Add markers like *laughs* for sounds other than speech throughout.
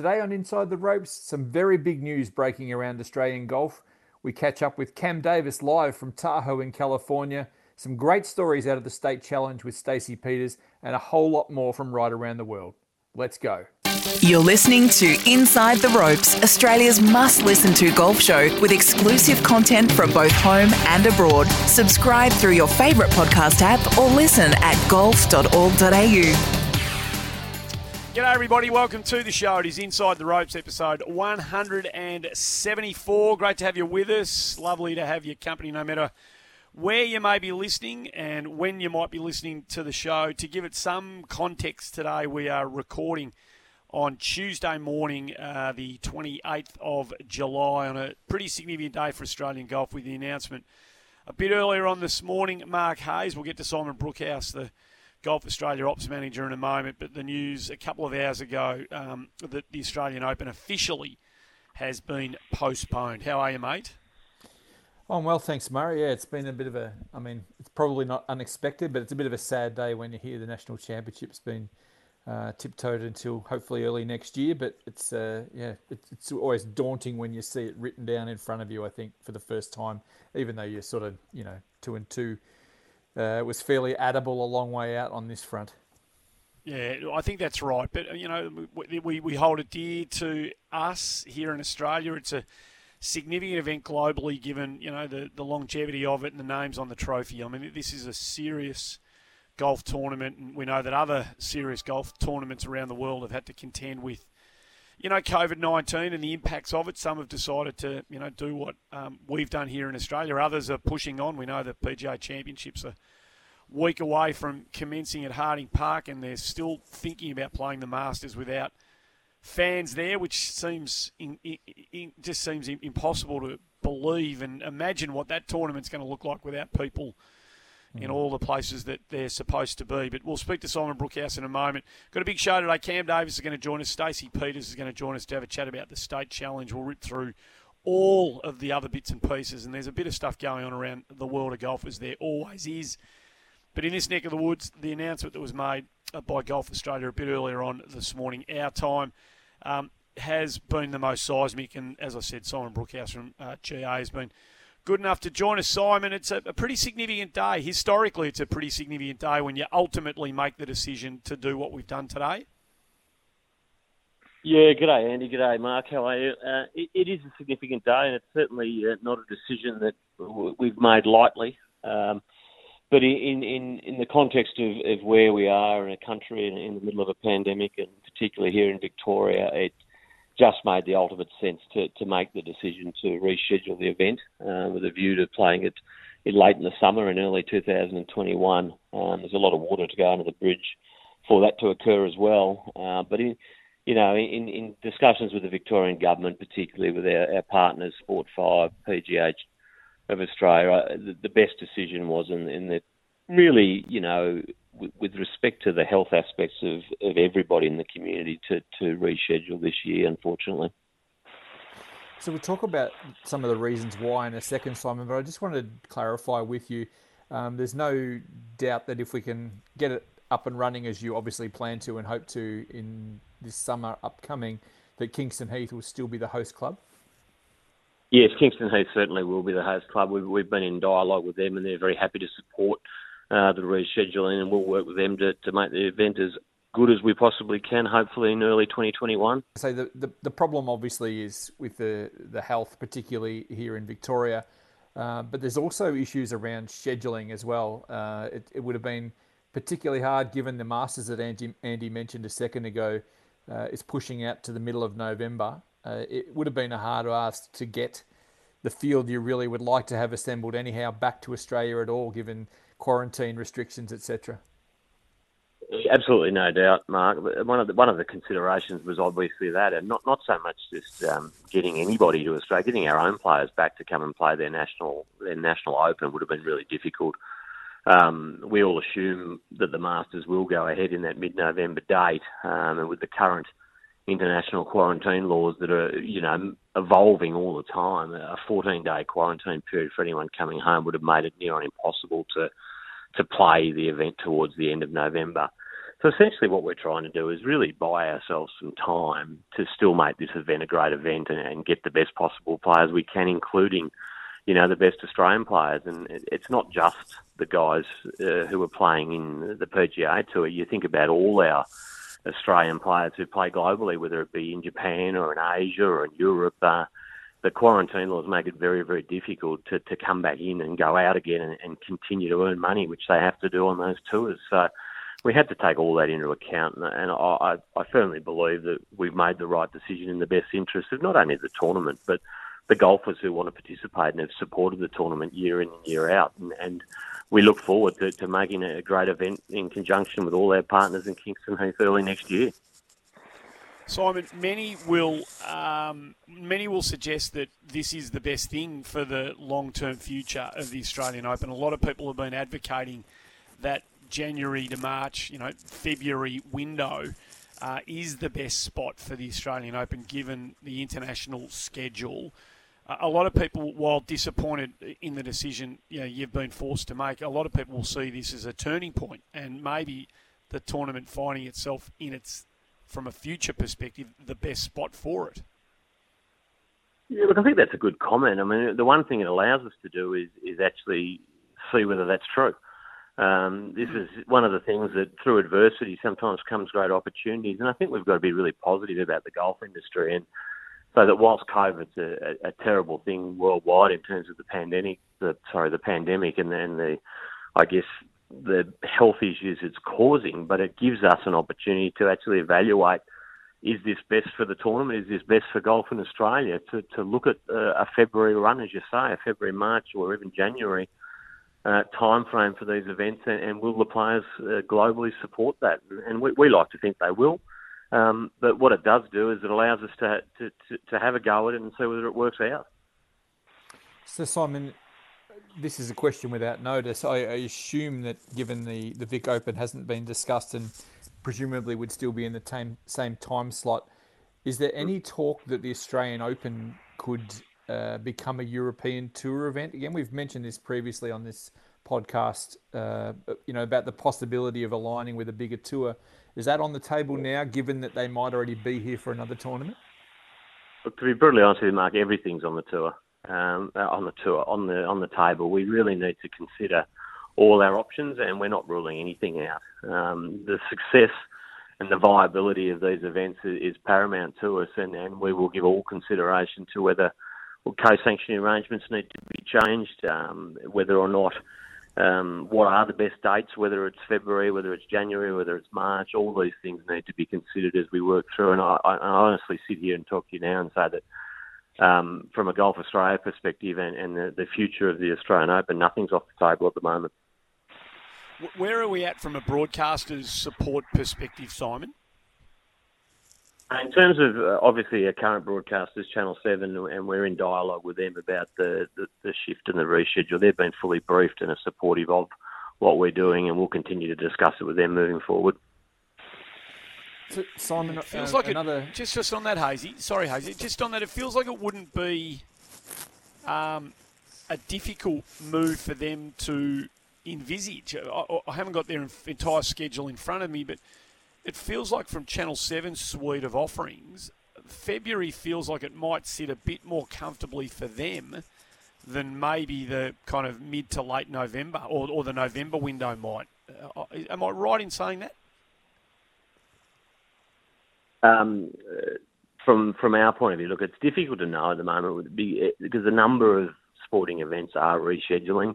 Today on Inside the Ropes, some very big news breaking around Australian golf. We catch up with Cam Davis live from Tahoe in California. Some great stories out of the state challenge with Stacey Peters, and a whole lot more from right around the world. Let's go. You're listening to Inside the Ropes, Australia's must listen to golf show with exclusive content from both home and abroad. Subscribe through your favourite podcast app or listen at golf.org.au. G'day, everybody. Welcome to the show. It is Inside the Ropes, episode 174. Great to have you with us. Lovely to have your company, no matter where you may be listening and when you might be listening to the show. To give it some context today, we are recording on Tuesday morning, uh, the 28th of July, on a pretty significant day for Australian golf with the announcement a bit earlier on this morning. Mark Hayes, we'll get to Simon Brookhouse, the Golf Australia Ops Manager in a moment, but the news a couple of hours ago um, that the Australian Open officially has been postponed. How are you, mate? Oh, well, thanks, Murray. Yeah, it's been a bit of a, I mean, it's probably not unexpected, but it's a bit of a sad day when you hear the National Championship's been uh, tiptoed until hopefully early next year. But it's, uh, yeah, it's, it's always daunting when you see it written down in front of you, I think, for the first time, even though you're sort of, you know, two and two uh, was fairly adable a long way out on this front. Yeah, I think that's right. But you know, we, we hold it dear to us here in Australia. It's a significant event globally, given you know the the longevity of it and the names on the trophy. I mean, this is a serious golf tournament, and we know that other serious golf tournaments around the world have had to contend with you know, COVID 19 and the impacts of it. Some have decided to, you know, do what um, we've done here in Australia. Others are pushing on. We know the PGA Championships are week away from commencing at Harding Park, and they're still thinking about playing the Masters without fans there, which seems in, in, in, just seems impossible to believe and imagine what that tournament's going to look like without people in mm. all the places that they're supposed to be. But we'll speak to Simon Brookhouse in a moment. Got a big show today. Cam Davis is going to join us. Stacey Peters is going to join us to have a chat about the state challenge. We'll rip through all of the other bits and pieces, and there's a bit of stuff going on around the world of golf as there always is. But in this neck of the woods, the announcement that was made uh, by Golf Australia a bit earlier on this morning, our time, um, has been the most seismic. And as I said, Simon Brookhouse from uh, GA has been good enough to join us, Simon. It's a, a, pretty significant day. Historically, it's a pretty significant day when you ultimately make the decision to do what we've done today. Yeah, good day, Andy. Good day, Mark. How are you? Uh, it, it is a significant day, and it's certainly uh, not a decision that we've made lightly. Um, but in, in, in the context of, of where we are in a country in, in the middle of a pandemic, and particularly here in Victoria, it just made the ultimate sense to, to make the decision to reschedule the event uh, with a view to playing it in late in the summer in early 2021. Um, there's a lot of water to go under the bridge for that to occur as well. Uh, but in, you know, in, in discussions with the Victorian government, particularly with our, our partners, Sport Five, PGA of Australia, uh, the, the best decision was in, in that really, you know, with, with respect to the health aspects of, of everybody in the community to, to reschedule this year, unfortunately. So we'll talk about some of the reasons why in a second, Simon, but I just wanted to clarify with you. Um, there's no doubt that if we can get it up and running as you obviously plan to and hope to in this summer upcoming, that Kingston Heath will still be the host club? Yes, Kingston Heath certainly will be the host club. We've, we've been in dialogue with them and they're very happy to support uh, the rescheduling, and we'll work with them to, to make the event as good as we possibly can, hopefully in early 2021. So the, the, the problem obviously is with the, the health, particularly here in Victoria, uh, but there's also issues around scheduling as well. Uh, it, it, would have been particularly hard given the Masters that Andy, Andy mentioned a second ago uh, is pushing out to the middle of November. Uh, it would have been a hard ask to get the field you really would like to have assembled anyhow back to Australia at all, given quarantine restrictions, etc. Absolutely, no doubt, Mark. One of the one of the considerations was obviously that, and not not so much just um, getting anybody to Australia, getting our own players back to come and play their national their national Open would have been really difficult. Um, we all assume that the Masters will go ahead in that mid-November date, um, and with the current international quarantine laws that are, you know, evolving all the time, a 14-day quarantine period for anyone coming home would have made it near on impossible to to play the event towards the end of November. So essentially, what we're trying to do is really buy ourselves some time to still make this event a great event and, and get the best possible players we can, including, you know, the best Australian players. And it's not just the guys uh, who are playing in the PGA Tour. You think about all our Australian players who play globally, whether it be in Japan or in Asia or in Europe. Uh, the quarantine laws make it very, very difficult to, to come back in and go out again and, and continue to earn money, which they have to do on those tours. So we had to take all that into account, and, and I, I firmly believe that we've made the right decision in the best interest of not only the tournament but the golfers who want to participate and have supported the tournament year in and year out. And, and we look forward to, to making a great event in conjunction with all our partners in Kingston Heath early next year. Simon, many will um, many will suggest that this is the best thing for the long term future of the Australian Open. A lot of people have been advocating that January to March, you know, February window uh, is the best spot for the Australian Open given the international schedule. A lot of people, while disappointed in the decision you know, you've been forced to make, a lot of people will see this as a turning point and maybe the tournament finding itself in its, from a future perspective, the best spot for it. Yeah, look, I think that's a good comment. I mean, the one thing it allows us to do is, is actually see whether that's true. Um, this is one of the things that through adversity sometimes comes great opportunities, and I think we've got to be really positive about the golf industry. And so that whilst COVID's a, a terrible thing worldwide in terms of the pandemic, the sorry, the pandemic, and then the, I guess the health issues it's causing, but it gives us an opportunity to actually evaluate is this best for the tournament? Is this best for golf in Australia? To, to look at a February run, as you say, a February, March, or even January uh, time frame for these events, and, and will the players uh, globally support that? And we, we, like to think they will. Um, but what it does do is it allows us to, to, to, to have a go at it and see whether it works out. So, Simon, this is a question without notice. I, I, assume that given the, the Vic Open hasn't been discussed and presumably would still be in the same, same time slot, is there any talk that the Australian Open could uh, become a European tour event. Again, we've mentioned this previously on this podcast, uh, you know, about the possibility of aligning with a bigger tour. Is that on the table now, given that they might already be here for another tournament? Look, to be brutally honest with you, Mark, everything's on the tour. Um, uh, on the tour, on the on the table. We really need to consider all our options, and we're not ruling anything out. Um, the success and the viability of these events is, paramount to us, and, and we will give all consideration to whether well, co-sanctioning arrangements need to be changed. Um, whether or not, um, what are the best dates? Whether it's February, whether it's January, whether it's March, all these things need to be considered as we work through. And I, I honestly sit here and talk to you now and say that um, from a Golf Australia perspective and, and the, the future of the Australian Open, nothing's off the table at the moment. Where are we at from a broadcaster's support perspective, Simon? In terms of uh, obviously our current broadcasters, Channel 7, and we're in dialogue with them about the, the, the, shift and the reschedule. They've been fully briefed and are supportive of what we're doing, and we'll continue to discuss it with them moving forward. Simon, it feels uh, like another... It, just, just on that, Hazy, sorry, Hazy, just on that, it feels like it wouldn't be um, a difficult move for them to envisage. I, I haven't got their entire schedule in front of me, but it feels like from Channel 7's suite of offerings, February feels like it might sit a bit more comfortably for them than maybe the kind of mid to late November or, or the November window might. Uh, am I right in saying that? Um, from from our point of view, look, it's difficult to know at the moment because the number of sporting events are rescheduling.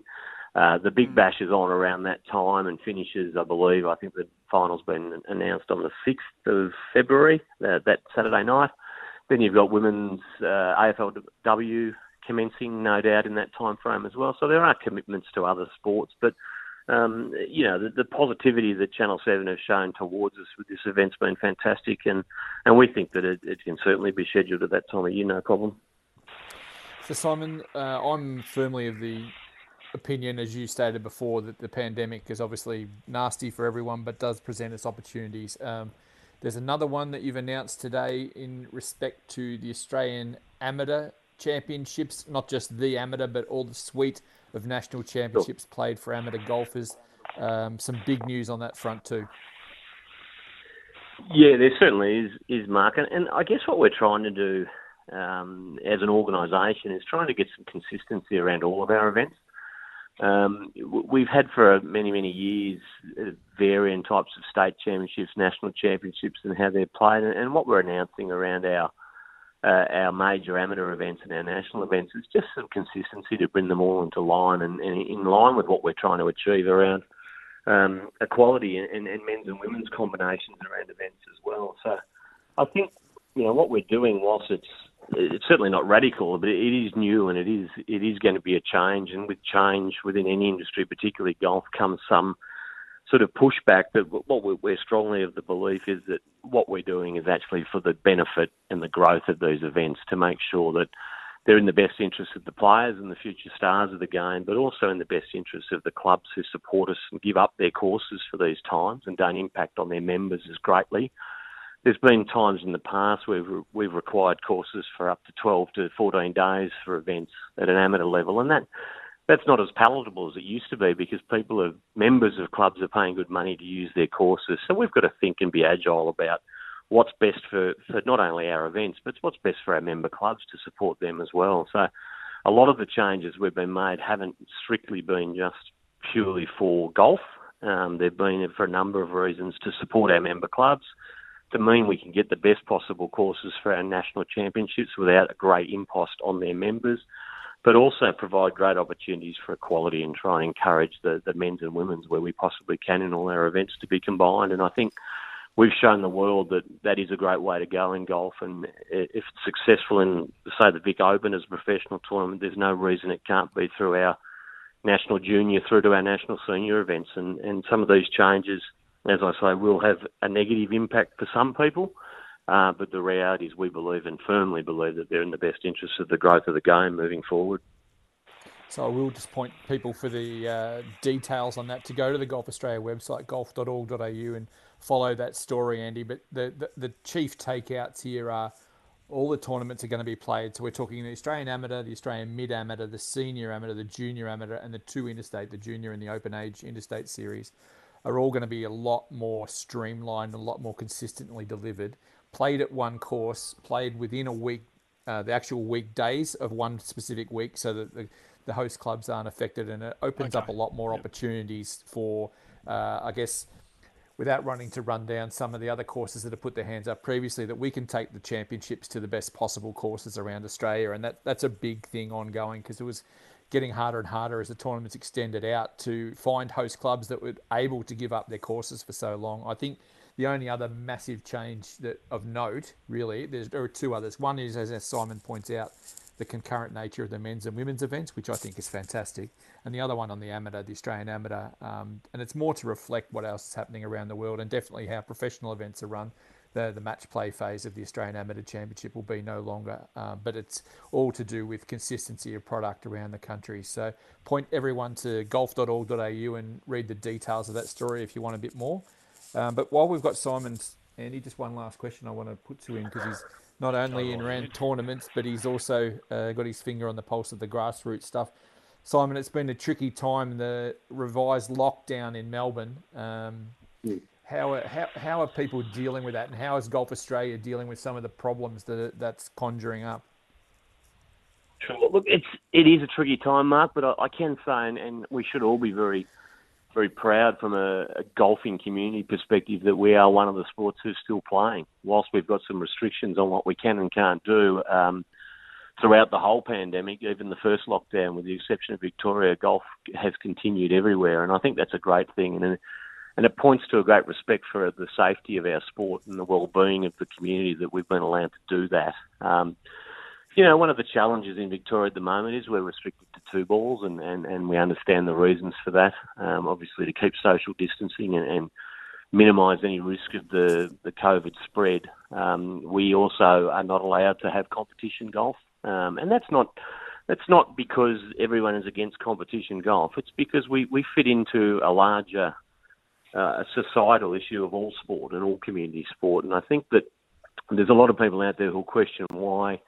Uh, the Big mm. Bash is on around that time and finishes, I believe. I think the final's been announced on the 6th of February, uh, that Saturday night. Then you've got women's uh, AFLW commencing, no doubt, in that time frame as well. So there are commitments to other sports, but um, you know the, the, positivity that Channel Seven has shown towards us with this event's been fantastic, and and we think that it, it can certainly be scheduled at that time of year, no problem. So Simon, uh, I'm firmly of the opinion, as you stated before, that the pandemic is obviously nasty for everyone, but does present its opportunities. Um, there's another one that you've announced today in respect to the Australian Amateur Championships, not just the amateur, but all the suite of national championships played for amateur golfers. Um, some big news on that front too. Yeah, there certainly is, is Mark. And, and I guess what we're trying to do um, as an organisation is trying to get some consistency around all of our events. Um, we've had for many, many years uh, varying types of state championships, national championships, and how they're played. And what we're announcing around our uh, our major amateur events and our national events is just some consistency to bring them all into line and, and in line with what we're trying to achieve around um, equality and, and, men's and women's combinations around events as well. So I think you know what we're doing, whilst it's it's certainly not radical, but it is new and it is it is going to be a change. And with change within any industry, particularly golf, comes some sort of pushback. But what we're strongly of the belief is that what we're doing is actually for the benefit and the growth of these events to make sure that they're in the best interest of the players and the future stars of the game, but also in the best interest of the clubs who support us and give up their courses for these times and don't impact on their members as greatly there's been times in the past where we've, required courses for up to 12 to 14 days for events at an amateur level, and that that's not as palatable as it used to be because people are members of clubs are paying good money to use their courses. So we've got to think and be agile about what's best for, for not only our events, but what's best for our member clubs to support them as well. So a lot of the changes we've been made haven't strictly been just purely for golf. Um, they've been for a number of reasons to support our member clubs to mean we can get the best possible courses for our national championships without a great impost on their members, but also provide great opportunities for equality and try and encourage the, the men's and women's where we possibly can in all our events to be combined. And I think we've shown the world that that is a great way to go in golf. And if it's successful in, say, the Vic Open as a professional tournament, there's no reason it can't be through our national junior through to our national senior events. And, and some of these changes – as I say, will have a negative impact for some people. Uh, but the reality is, we believe and firmly believe that they're in the best interest of the growth of the game moving forward. So I will just point people for the uh, details on that to go to the Golf Australia website, golf.org.au, and follow that story, Andy. But the, the, the chief takeouts here are all the tournaments are going to be played. So we're talking the Australian Amateur, the Australian Mid Amateur, the Senior Amateur, the Junior Amateur, and the two Interstate, the Junior and the Open Age Interstate Series are all going to be a lot more streamlined, a lot more consistently delivered. Played at one course, played within a week, uh, the actual weekdays of one specific week, so that the, the host clubs aren't affected, and it opens okay. up a lot more yep. opportunities for, uh, I guess, without running to run down some of the other courses that have put their hands up previously, that we can take the championships to the best possible courses around Australia, and that that's a big thing ongoing because it was getting harder and harder as the tournaments extended out to find host clubs that were able to give up their courses for so long. I think the only other massive change that of note, really, there are two others. One is, as Simon points out, the concurrent nature of the men's and women's events, which I think is fantastic, and the other one on the amateur, the Australian amateur, um, and it's more to reflect what else is happening around the world and definitely how professional events are run the, the match play phase of the Australian Amateur Championship will be no longer. Um, but it's all to do with consistency of product around the country. So point everyone to golf.org.au and read the details of that story if you want a bit more. Um, but while we've got Simon's, Andy, just one last question I want to put to him because he's not only in around tournaments, but he's also uh, got his finger on the pulse of the grassroots stuff. Simon, it's been a tricky time, the revised lockdown in Melbourne. Um, mm how are, how, how are people dealing with that, and how is Golf Australia dealing with some of the problems that that's conjuring up? Sure. Look, it's it is a tricky time, Mark, but I, I can say, and, and, we should all be very very proud from a, a, golfing community perspective that we are one of the sports who's still playing. Whilst we've got some restrictions on what we can and can't do. Um, throughout the whole pandemic, even the first lockdown, with the exception of Victoria, golf has continued everywhere, and I think that's a great thing. And and it points to a great respect for the safety of our sport and the well-being of the community that we've been allowed to do that. Um, you know, one of the challenges in Victoria at the moment is we're restricted to two balls, and, and, and we understand the reasons for that. Um, obviously, to keep social distancing and, and minimise any risk of the, the COVID spread. Um, we also are not allowed to have competition golf, um, and that's not that's not because everyone is against competition golf. It's because we, we fit into a larger uh, societal issue of all sport and all community sport. And I think that there's a lot of people out there who question why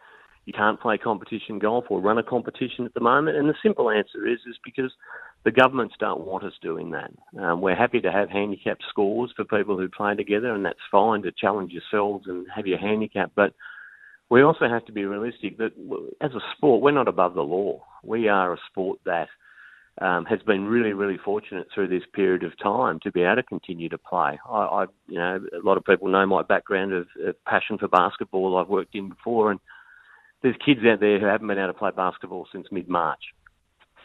you can't play competition golf or run a competition at the moment. And the simple answer is is because the governments don't want us doing that. Um, we're happy to have handicap scores for people who play together, and that's fine to challenge yourselves and have your handicap. But we also have to be realistic that as a sport, we're not above the law. We are a sport that um, has been really, really fortunate through this period of time to be able to continue to play. I, I you know, a lot of people know my background of, of passion for basketball. I've worked in before, and there's kids out there who haven't been able to play basketball since mid March.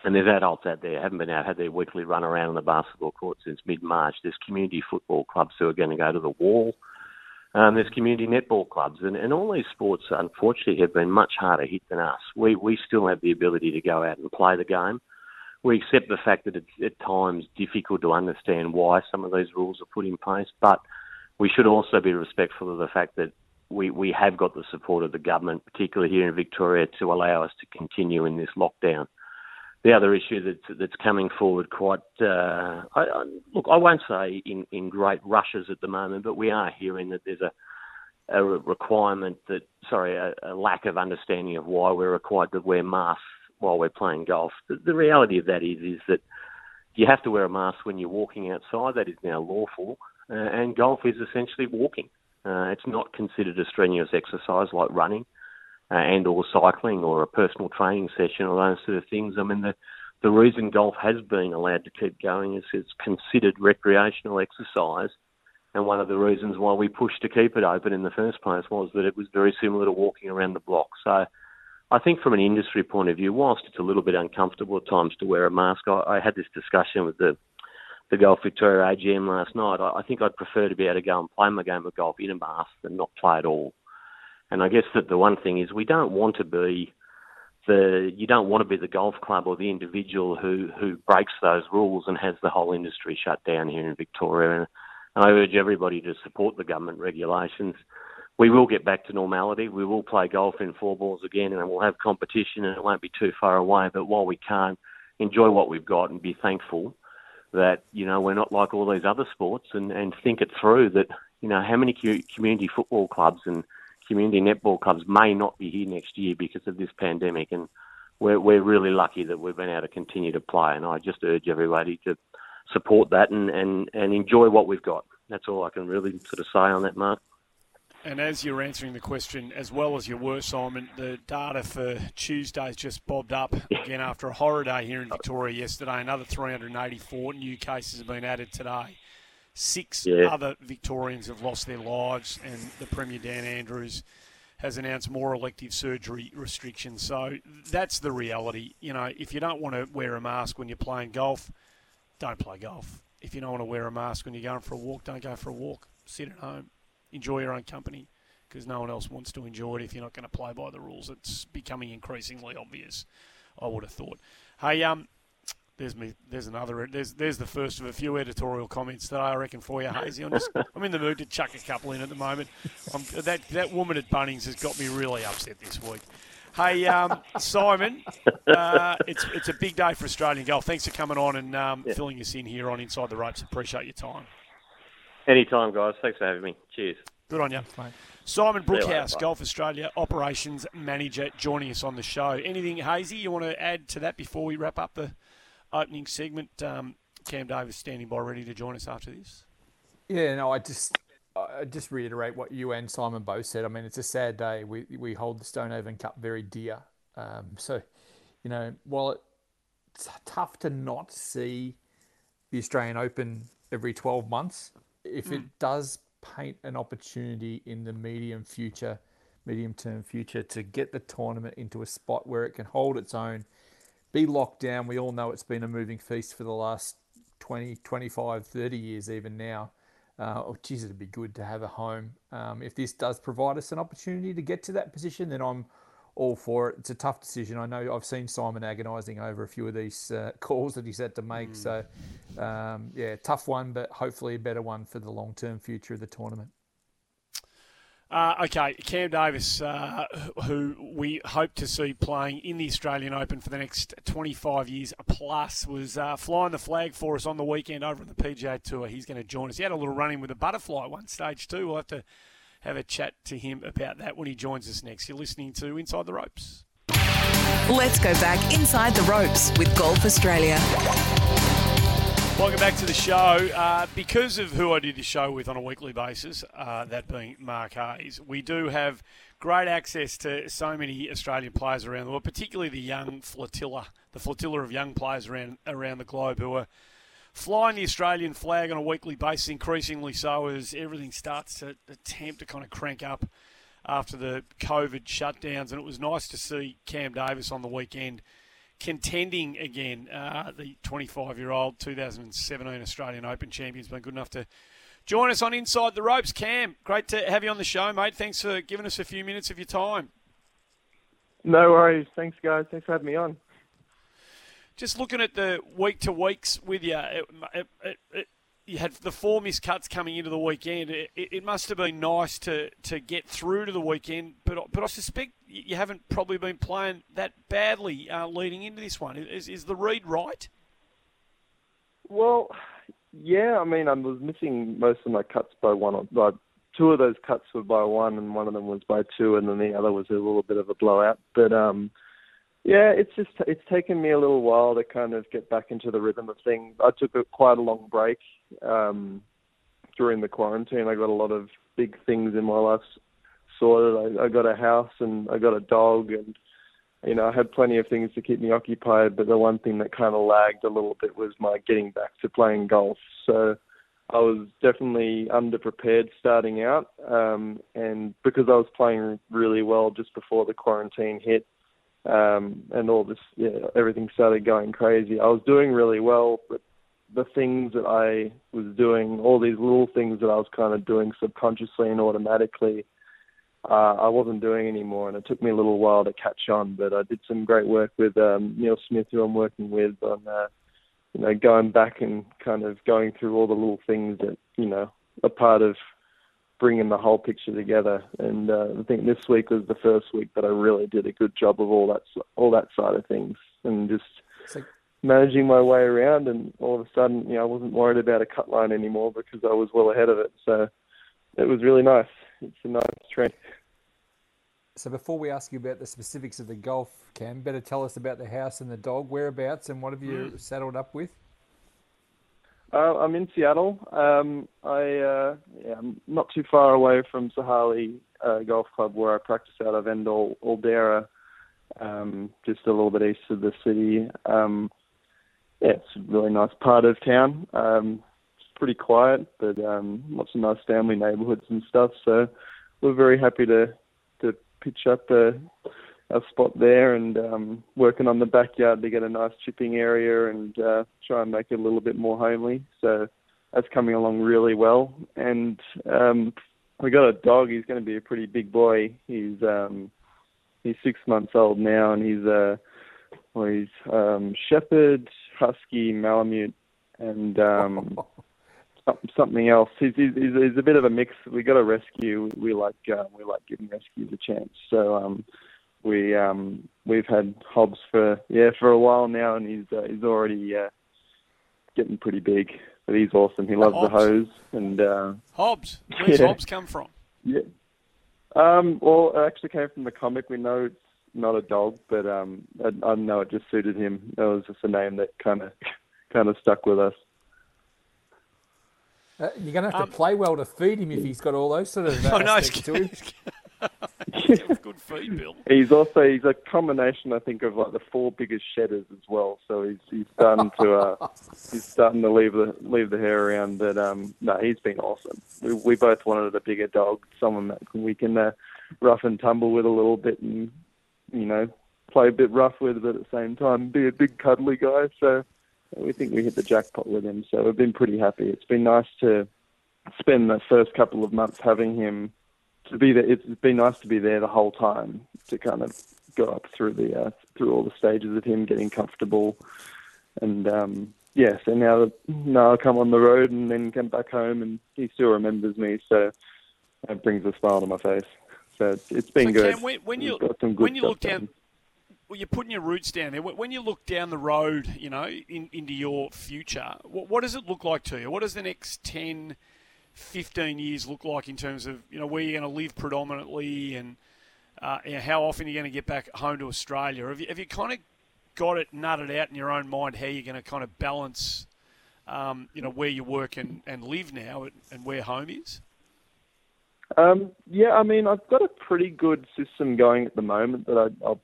And there's adults out there who haven't been out had their weekly run around on the basketball court since mid March. There's community football clubs who are going to go to the wall. Um, there's community netball clubs, and, and all these sports, unfortunately, have been much harder hit than us. We we still have the ability to go out and play the game. We accept the fact that it's at times difficult to understand why some of these rules are put in place, but we should also be respectful of the fact that we, we have got the support of the government, particularly here in Victoria, to allow us to continue in this lockdown the other issue that's that's coming forward quite uh, I, I, look I won't say in, in great rushes at the moment, but we are hearing that there's a a requirement that sorry a, a lack of understanding of why we're required to wear masks while we're playing golf. The, the reality of that is is that you have to wear a mask when you're walking outside. That is now lawful, uh, and golf is essentially walking. Uh, it's not considered a strenuous exercise like running uh, and or cycling or a personal training session or those sort of things. I mean, the, the reason golf has been allowed to keep going is it's considered recreational exercise. And one of the reasons why we pushed to keep it open in the first place was that it was very similar to walking around the block. So I think from an industry point of view, whilst it's a little bit uncomfortable at times to wear a mask, I, I had this discussion with the the Golf Victoria AGM last night. I, I think I'd prefer to be able to go and play my game of golf in a mask than not play at all. And I guess that the one thing is we don't want to be the you don't want to be the golf club or the individual who who breaks those rules and has the whole industry shut down here in Victoria. And, and I urge everybody to support the government regulations. We will get back to normality. We will play golf in four balls again, and we'll have competition, and it won't be too far away. But while we can't enjoy what we've got and be thankful that you know we're not like all these other sports, and and think it through that you know how many community football clubs and community netball clubs may not be here next year because of this pandemic, and we're we're really lucky that we've been able to continue to play. And I just urge everybody to support that and and and enjoy what we've got. That's all I can really sort of say on that, Mark. And as you're answering the question, as well as your were, Simon, the data for Tuesday's just bobbed up again after a horror day here in Victoria yesterday. Another 384 new cases have been added today. Six yeah. other Victorians have lost their lives, and the Premier Dan Andrews has announced more elective surgery restrictions. So that's the reality. You know, if you don't want to wear a mask when you're playing golf, don't play golf. If you don't want to wear a mask when you're going for a walk, don't go for a walk. Sit at home, enjoy your own company, because no one else wants to enjoy it if you're not going to play by the rules. It's becoming increasingly obvious. I would have thought. Hey, um, there's me. There's another. There's there's the first of a few editorial comments that I reckon for you, Hazy. I'm just *laughs* I'm in the mood to chuck a couple in at the moment. I'm, that that woman at Bunnings has got me really upset this week. Hey, um, Simon, uh, it's it's a big day for Australian golf. Thanks for coming on and um, yeah. filling us in here on Inside the Ropes. Appreciate your time. Anytime, guys. Thanks for having me. Cheers. Good on you. Simon Brookhouse, Golf Australia Operations Manager, joining us on the show. Anything, Hazy, you want to add to that before we wrap up the opening segment. Um, Cam Davis standing by, ready to join us after this. Yeah, no, I just I just reiterate what you and Simon both said. I mean, it's a sad day. We we hold the Stonehaven Cup very dear. Um, so, you know, while it's tough to not see the Australian Open every 12 months, if mm. it does paint an opportunity in the medium future, medium term future, to get the tournament into a spot where it can hold its own be locked down. We all know it's been a moving feast for the last 20, 25, 30 years, even now. Uh, oh, geez, it'd be good to have a home. Um, if this does provide us an opportunity to get to that position, then I'm all for it. It's a tough decision. I know I've seen Simon agonising over a few of these uh, *laughs* calls that he's had to make. Mm. So, um, yeah, tough one, but hopefully a better one for the long term future of the tournament. Uh, okay, Cam Davis, uh, who we hope to see playing in the Australian Open for the next 25 years plus, was uh, flying the flag for us on the weekend over on the PGA Tour. He's going to join us. He had a little running with a butterfly at one stage too. We'll have to have a chat to him about that when he joins us next. You're listening to Inside the Ropes. Let's go back inside the ropes with Golf Australia. Welcome back to the show. Uh, because of who I do the show with on a weekly basis, uh, that being Mark Hayes, we do have great access to so many Australian players around the world, particularly the young flotilla, the flotilla of young players around around the globe who are flying the Australian flag on a weekly basis, increasingly so as everything starts to attempt to kind of crank up after the COVID shutdowns. And it was nice to see Cam Davis on the weekend contending again. Uh, the 25 year old 2017 Australian Open champion's been good enough to join us on Inside the Ropes. Cam, great to have you on the show, mate. Thanks for giving us a few minutes of your time. No worries. Thanks, guys. Thanks for having me on. Just looking at the week to weeks with you, it, it, it, you had the four missed cuts coming into the weekend. It, it, must have been nice to, to get through to the weekend, but but I suspect you haven't probably been playing that badly uh, leading into this one. Is is the read right? Well, yeah. I mean, I was missing most of my cuts by one. Or, by two of those cuts were by one, and one of them was by two, and then the other was a little bit of a blowout. But um, yeah, it's just it's taken me a little while to kind of get back into the rhythm of things. I took a, quite a long break um, during the quarantine. I got a lot of big things in my life sorted. I, I got a house and I got a dog, and you know I had plenty of things to keep me occupied. But the one thing that kind of lagged a little bit was my getting back to playing golf. So I was definitely underprepared starting out, um, and because I was playing really well just before the quarantine hit um, and all this, yeah, everything started going crazy. I was doing really well, but the things that I was doing, all these little things that I was kind of doing subconsciously and automatically, uh, I wasn't doing anymore, and it took me a little while to catch on. But I did some great work with um, Neil Smith, who I'm working with, on uh, you know going back and kind of going through all the little things that you know are part of bringing the whole picture together. And uh, I think this week was the first week that I really did a good job of all that all that side of things, and just like... managing my way around. And all of a sudden, you know, I wasn't worried about a cut line anymore because I was well ahead of it. So it was really nice. It's a nice trend. So before we ask you about the specifics of the golf, Cam, better tell us about the house and the dog. Whereabouts and what have you mm. saddled up with? Uh, I'm in Seattle. Um, I uh, yeah, I'm not too far away from Sahalee uh, Golf Club where I practice out of Endall, Aldarra, um, just a little bit east of the city. Um, yeah, it's a really nice part of town. Um, it's pretty quiet, but um, lots of nice family neighborhoods and stuff. So we're very happy to to pitch up a a spot there and um, working on the backyard to get a nice chipping area and uh, try and make it a little bit more homely. So that's coming along really well. And um, we got a dog. He's going to be a pretty big boy. He's um, he's six months old now, and he's a uh, well, he's um, shepherd, husky, malamute, and um, *laughs* something else. He's, he's he's a bit of a mix. We got a rescue. We like uh, we like giving rescues a chance. So um, we um we've had Hobbes for yeah for a while now, and he's uh, he's already uh, getting pretty big. But he's awesome. He loves Hobbes. the hose and uh, Hobbes. *laughs* Where's yeah. Hobbes come from? Yeah. Um, well, it actually came from the comic. We know it's not a dog, but um, I, I know it just suited him. That was just a name that kind of *laughs* kind of stuck with us. Uh, you're going to have to um, play well to feed him if he's got all those sort of uh, *laughs* oh, no, to him. Good feed, Bill. *laughs* He's also he's a combination, I think, of like the four biggest shedders as well. So he's he's starting to uh, he's starting to leave the leave the hair around. But um, no, he's been awesome. We we both wanted a bigger dog, someone that we can uh, rough and tumble with a little bit, and you know play a bit rough with, but at the same time be a big cuddly guy. So we think we hit the jackpot with him. So we've been pretty happy. It's been nice to spend the first couple of months having him to be there. It's been nice to be there the whole time to kind of go up through the uh, through all the stages of him getting comfortable, and um, yeah. So now now I come on the road and then come back home, and he still remembers me. So it brings a smile to my face. So it's, it's been so good. Cam, when, when you when you look down. Well, you're putting your roots down there. When you look down the road, you know, in, into your future, what, what does it look like to you? What does the next 10, 15 years look like in terms of you know where you're going to live predominantly and uh, you know, how often you're going to get back home to Australia. Have you, have you kind of got it nutted out in your own mind how you're going to kind of balance, um, you know, where you work and, and live now and, where home is? Um, yeah, I mean, I've got a pretty good system going at the moment that I, will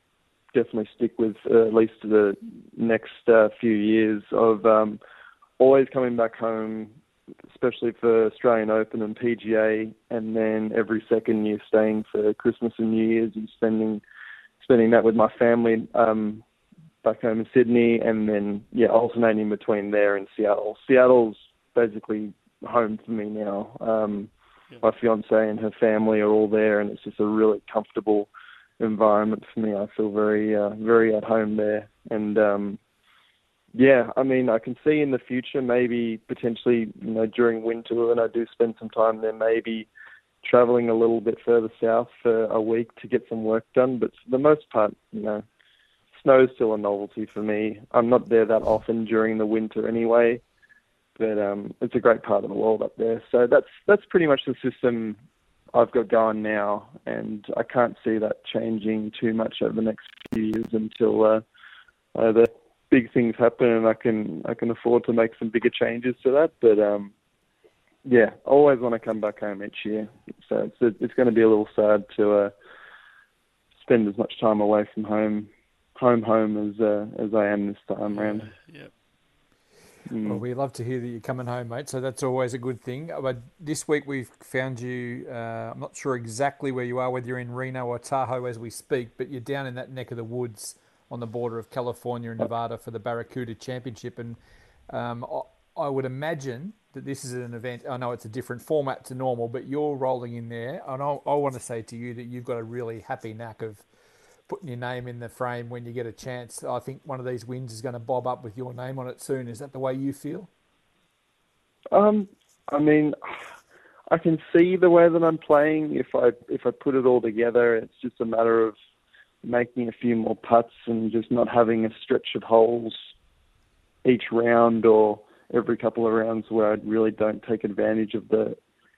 definitely stick with uh, at least the next uh, few years of um, always coming back home, especially for Australian Open and PGA, and then every second year staying for Christmas and New Year's and spending spending that with my family um, back home in Sydney, and then yeah, alternating between there and Seattle. Seattle's basically home for me now. Um, yeah. My fiance and her family are all there, and it's just a really comfortable environment for me. I feel very uh, very at home there, and um, yeah, I mean, I can see in the future maybe potentially, you know, during winter when I do spend some time there, maybe traveling a little bit further south for a week to get some work done. But for the most part, you know, snow's still a novelty for me. I'm not there that often during the winter anyway, but um, it's a great part of the world up there. So that's that's pretty much the system I've got going now, and I can't see that changing too much over the next few years until uh, either big things happen and I can I can afford to make some bigger changes to that. But um, yeah, I always want to come back home each year. So it's it's going to be a little sad to uh, spend as much time away from home, home home as uh, as I am this time around. Yeah. Mm. Well, we love to hear that you're coming home, mate. So that's always a good thing. But this week we've found you. Uh, I'm not sure exactly where you are, whether you're in Reno or Tahoe as we speak, but you're down in that neck of the woods on the border of California and Nevada for the Barracuda Championship. And um, I, would imagine that this is an event. I know it's a different format to normal, but you're rolling in there. And I, I want to say to you that you've got a really happy knack of putting your name in the frame when you get a chance. I think one of these wins is going to bob up with your name on it soon. Is that the way you feel? Um, I mean, I can see the way that I'm playing. If I if I put it all together, it's just a matter of making a few more putts and just not having a stretch of holes each round or every couple of rounds where I really don't take advantage of the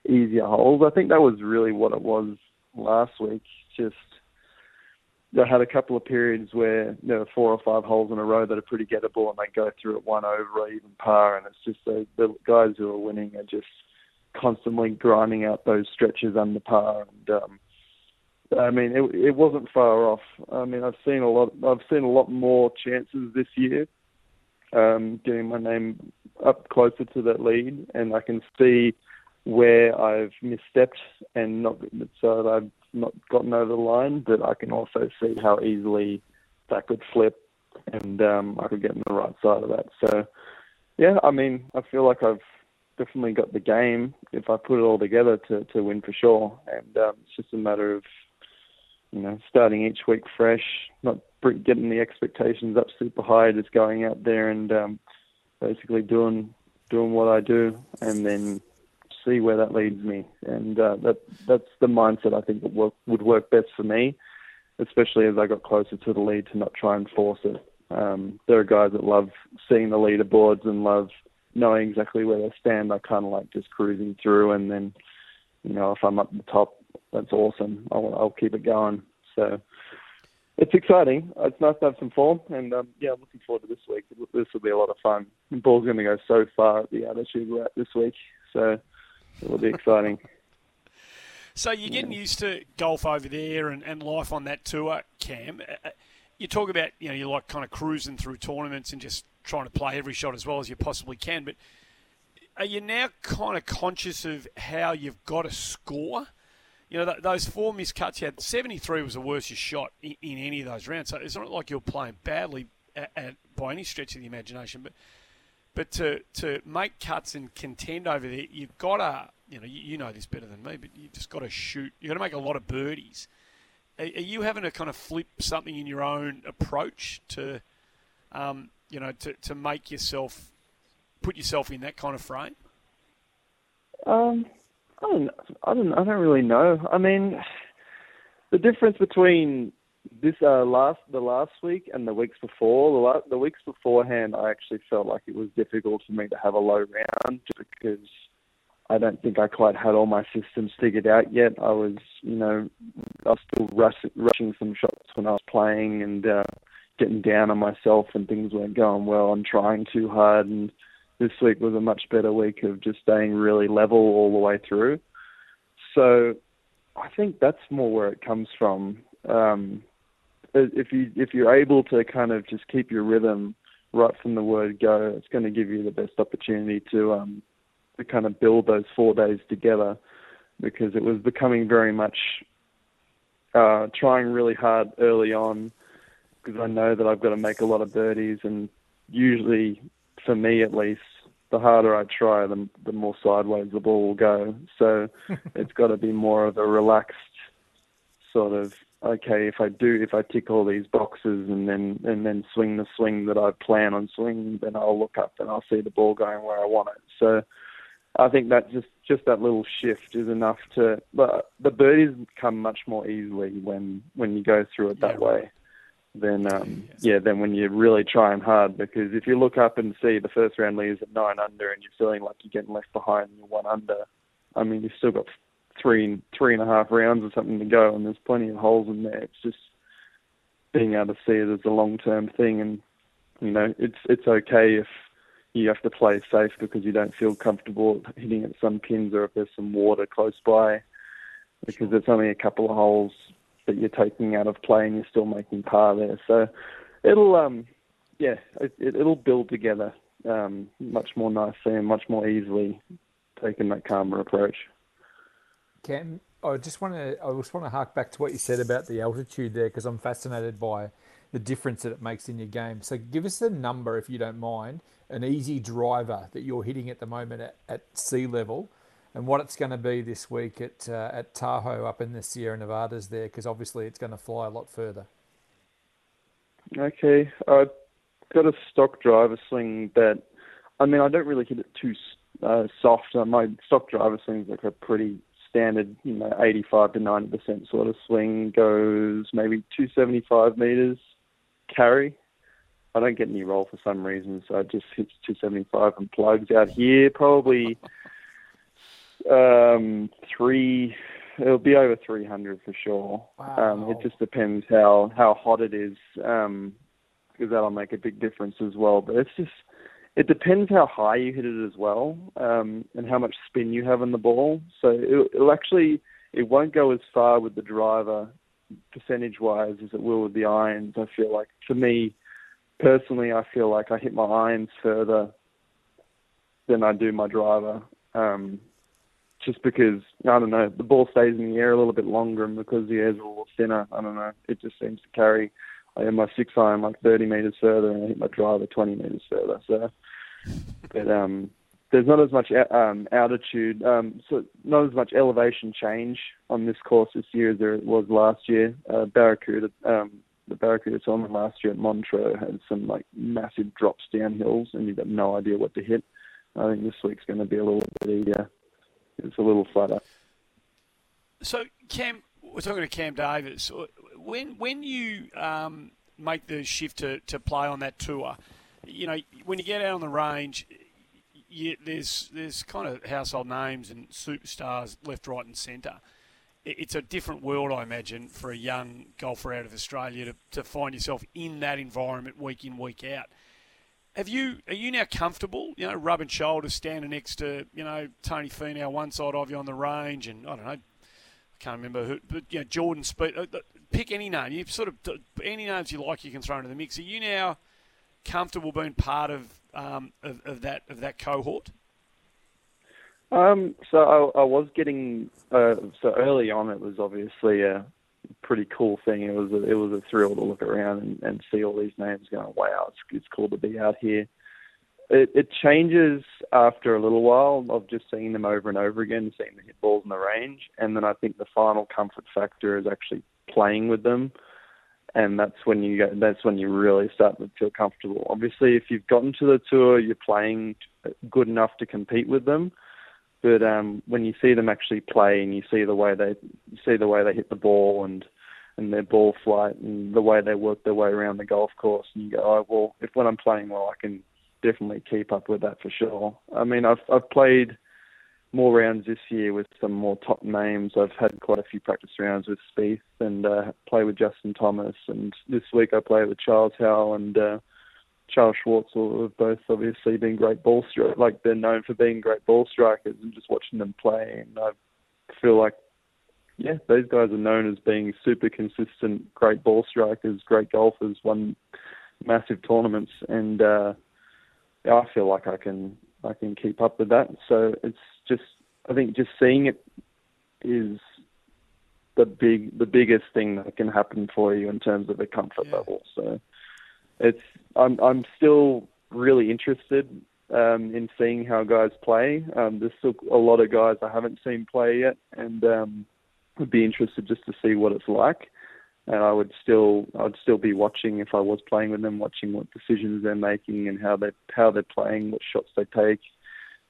easier holes. I think that was really what it was last week. Just I had a couple of periods where there were four or five holes in a row that are pretty gettable and they go through at one over or even par and it's just the, the guys who are winning are just constantly grinding out those stretches under par and um I mean, it, it wasn't far off. I mean, I've seen a lot. I've seen a lot more chances this year, um, getting my name up closer to that lead, and I can see where I've misstepped and not so that I've not gotten over the line. But I can also see how easily that could flip, and um, I could get on the right side of that. So, yeah, I mean, I feel like I've definitely got the game if I put it all together to to win for sure, and um, it's just a matter of you know, starting each week fresh, not getting the expectations up super high, just going out there and um, basically doing doing what I do, and then see where that leads me. And uh, that that's the mindset I think would work, would work best for me, especially as I got closer to the lead to not try and force it. Um, there are guys that love seeing the leaderboards and love knowing exactly where they stand. I kind of like just cruising through, and then you know if I'm up the top, that's awesome. I'll, I'll keep it going. So it's exciting. It's nice to have some form, and um, yeah, I'm looking forward to this week. This will be a lot of fun. The ball's going to go so far at the altitude we're at this week, so it will be exciting. *laughs* So you're getting yeah. used to golf over there and, and life on that tour, Cam. Uh, uh, you talk about you know you're like kind of cruising through tournaments and just trying to play every shot as well as you possibly can, but are you now kind of conscious of how you've got to score? You know, th- those four missed cuts you had, 73 was the worst you shot in, in, any of those rounds. So it's not like you're playing badly at, at, by any stretch of the imagination. But but to, to make cuts and contend over there, you've got to, you know, you, you know this better than me, but you've just got to shoot. You've got to make a lot of birdies. Are, are you having to kind of flip something in your own approach to, um, you know, to, to make yourself, put yourself in that kind of frame? Um, I don't, I don't, I don't really know. I mean, the difference between this uh, last the last week and the weeks before, the, la- the weeks beforehand, I actually felt like it was difficult for me to have a low round because I don't think I quite had all my systems figured out yet. I was, you know, I was still rush, rushing some shots when I was playing and uh, getting down on myself, and things weren't going well. and trying too hard, and this week was a much better week of just staying really level all the way through. So I think that's more where it comes from. Um, if you if you're able to kind of just keep your rhythm right from the word go, it's going to give you the best opportunity to um, to kind of build those four days together because it was becoming very much uh, trying really hard early on because I know that I've got to make a lot of birdies and usually for me at least the harder I try the, the more sideways the ball will go so *laughs* it's got to be more of a relaxed sort of okay if I do if I tick all these boxes and then and then swing the swing that I plan on swinging then I'll look up and I'll see the ball going where I want it so I think that just just that little shift is enough to. But the birdies come much more easily when when you go through it that yeah, way. Than um, yeah, than when you're really trying hard. Because if you look up and see the first round leaves at nine under, and you're feeling like you're getting left behind, and you're one under. I mean, you've still got three three and a half rounds or something to go, and there's plenty of holes in there. It's just being able to see it as a long term thing, and you know, it's it's okay if you have to play safe because you don't feel comfortable hitting at some pins or if there's some water close by because it's only a couple of holes that you're taking out of play and you're still making par there. So it'll um yeah, it, it'll build together um, much more nicely and much more easily taking that calmer approach. Cam, I just want to I just want to hark back to what you said about the altitude there because I'm fascinated by the difference that it makes in your game. So give us a number, if you don't mind, an easy driver that you're hitting at the moment at, at sea level, and what it's going to be this week at uh, at Tahoe up in the Sierra Nevadas there, because obviously it's going to fly a lot further. Okay, I've got a stock driver swing that, I mean, I don't really hit it too uh, soft. Uh, my stock driver swing is like a pretty standard, you know, 85 to 90 percent sort of swing. Goes maybe 275 meters carry. I don't get any roll for some reason, so I just hits 275 and plugs out here. Probably um, three. It'll be over 300 for sure. Wow. Um, it just depends how how hot it is, um, because that'll make a big difference as well. But it's just it depends how high you hit it as well, um, and how much spin you have in the ball. So it, it'll actually it won't go as far with the driver percentage wise as it will with the irons. I feel like for me personally, I feel like I hit my irons further than I do my driver. Um, just because I don't know, the ball stays in the air a little bit longer, and because the air's a little thinner, I don't know, it just seems to carry. I hit my six iron like 30 meters further, and I hit my driver 20 meters further. So, but um, there's not as much um, altitude, um, so not as much elevation change on this course this year as there was last year. Uh, Barracuda, um, the Barracuda tournament last year at Montreux had some like massive drops down hills, and you've got no idea what to hit. I think this week's going to be a little bit easier. It's a little flatter. So, Cam, we're talking to Cam Davis. When when you um, make the shift to, to play on that tour, you know, when you get out on the range, you, there's there's kind of household names and superstars left, right, and centre. It's a different world, I imagine, for a young golfer out of Australia to, to find yourself in that environment week in, week out. Have you are you now comfortable? You know, rubbing shoulders, standing next to you know Tony Finau one side of you on the range, and I don't know, I can't remember who, but you know Jordan Spieth. Uh, pick any name. You sort of any names you like, you can throw into the mix. Are you now comfortable being part of um, of, of, that of that cohort? Um, so I, I, was getting uh, so early on. It was obviously a pretty cool thing. It was a, it was a thrill to look around and, and see all these names. Going, wow, it's it's cool to be out here. It, it changes after a little while of just seeing them over and over again, seeing the hit balls in the range, and then I think the final comfort factor is actually playing with them and that's when you get, that's when you really start to feel comfortable. Obviously, if you've gotten to the tour, you're playing good enough to compete with them. But um, when you see them actually play and you see the way they see the way they hit the ball and and their ball flight and the way they work their way around the golf course, and you go, oh well, if when I'm playing well, I can definitely keep up with that for sure. I mean, I've I've played more rounds this year with some more top names. I've had quite a few practice rounds with Spieth and uh, play with Justin Thomas. And this week I play with Charles Howell and uh, Charles Schwartzel have both obviously been great ball strikers. Like they're known for being great ball strikers, and just watching them play, and I feel like, yeah, those guys are known as being super consistent, great ball strikers, great golfers, won massive tournaments, and uh, I feel like I can I can keep up with that. So it's just I think just seeing it is the big the biggest thing that can happen for you in terms of a comfort yeah. level. So it's I'm I'm still really interested um, in seeing how guys play. Um, there's still a lot of guys I haven't seen play yet, and um, would be interested just to see what it's like. And I would still I'd still be watching if I was playing with them, watching what decisions they're making and how they how they're playing, what shots they take,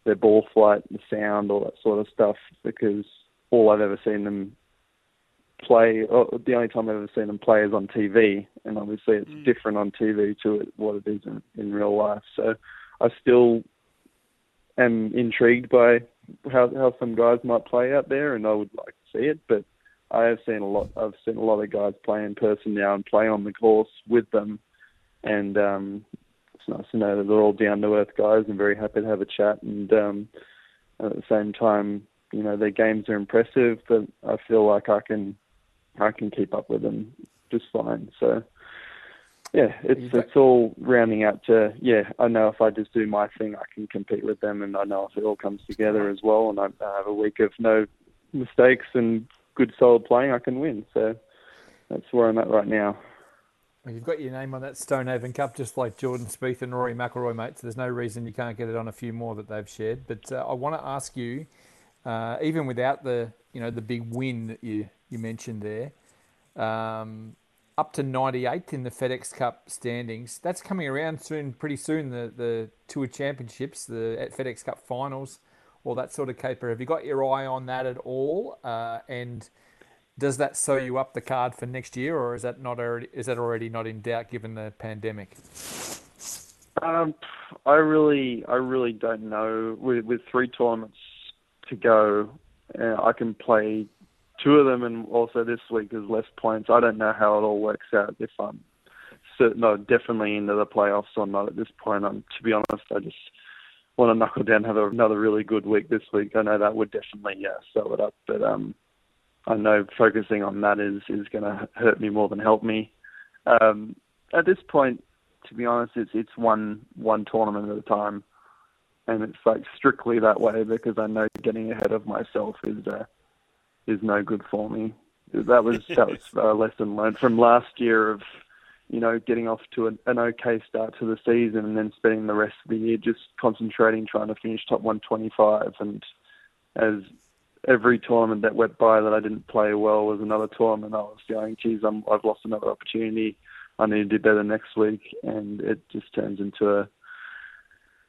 their ball flight, the sound, all that sort of stuff. Because all I've ever seen them play, the only time I've ever seen them play is on TV, and obviously it's mm. different on TV to what it is in, in real life. So I still am intrigued by how how some guys might play out there, and I would like to see it. But I have seen a lot. I've seen a lot of guys play in person now and play on the course with them, and um, it's nice to know that they're all down to earth guys and very happy to have a chat. And um, at the same time, you know, their games are impressive, but I feel like I can I can keep up with them just fine. So yeah, it's it's all rounding out to yeah. I know if I just do my thing, I can compete with them, and I know if it all comes together as well, and I, I have a week of no mistakes and good solid playing, I can win. So that's where I'm at right now. Well, you've got your name on that Stonehaven Cup, just like Jordan Spieth and Rory McIlroy, mate. So there's no reason you can't get it on a few more that they've shared. But uh, I want to ask you, uh, even without the you know the big win that you you mentioned there, um, up to 98th in the FedEx Cup standings. That's coming around soon, pretty soon. The the Tour Championships, the FedEx Cup Finals, all that sort of caper. Have you got your eye on that at all? Uh, and does that sew you up the card for next year, or is that not already is that already not in doubt given the pandemic? Um, I really, I really don't know. With with three tournaments to go, uh, I can play two of them, and also this week there's less points. I don't know how it all works out if I'm certain, no, definitely into the playoffs or not at this point. I'm, to be honest, I just want to knuckle down, have another really good week this week. I know that would definitely yeah sell it up, but um, I know focusing on that is is going to hurt me more than help me. Um, at this point, to be honest, it's it's one one tournament at a time, and it's like strictly that way because I know getting ahead of myself is. Uh, is no good for me. That was that was a lesson learned from last year of you know getting off to an, an okay start to the season and then spending the rest of the year just concentrating trying to finish top 125 and as every tournament that went by that I didn't play well was another tournament I was going geez I'm, I've lost another opportunity. I need to do better next week. And it just turns into a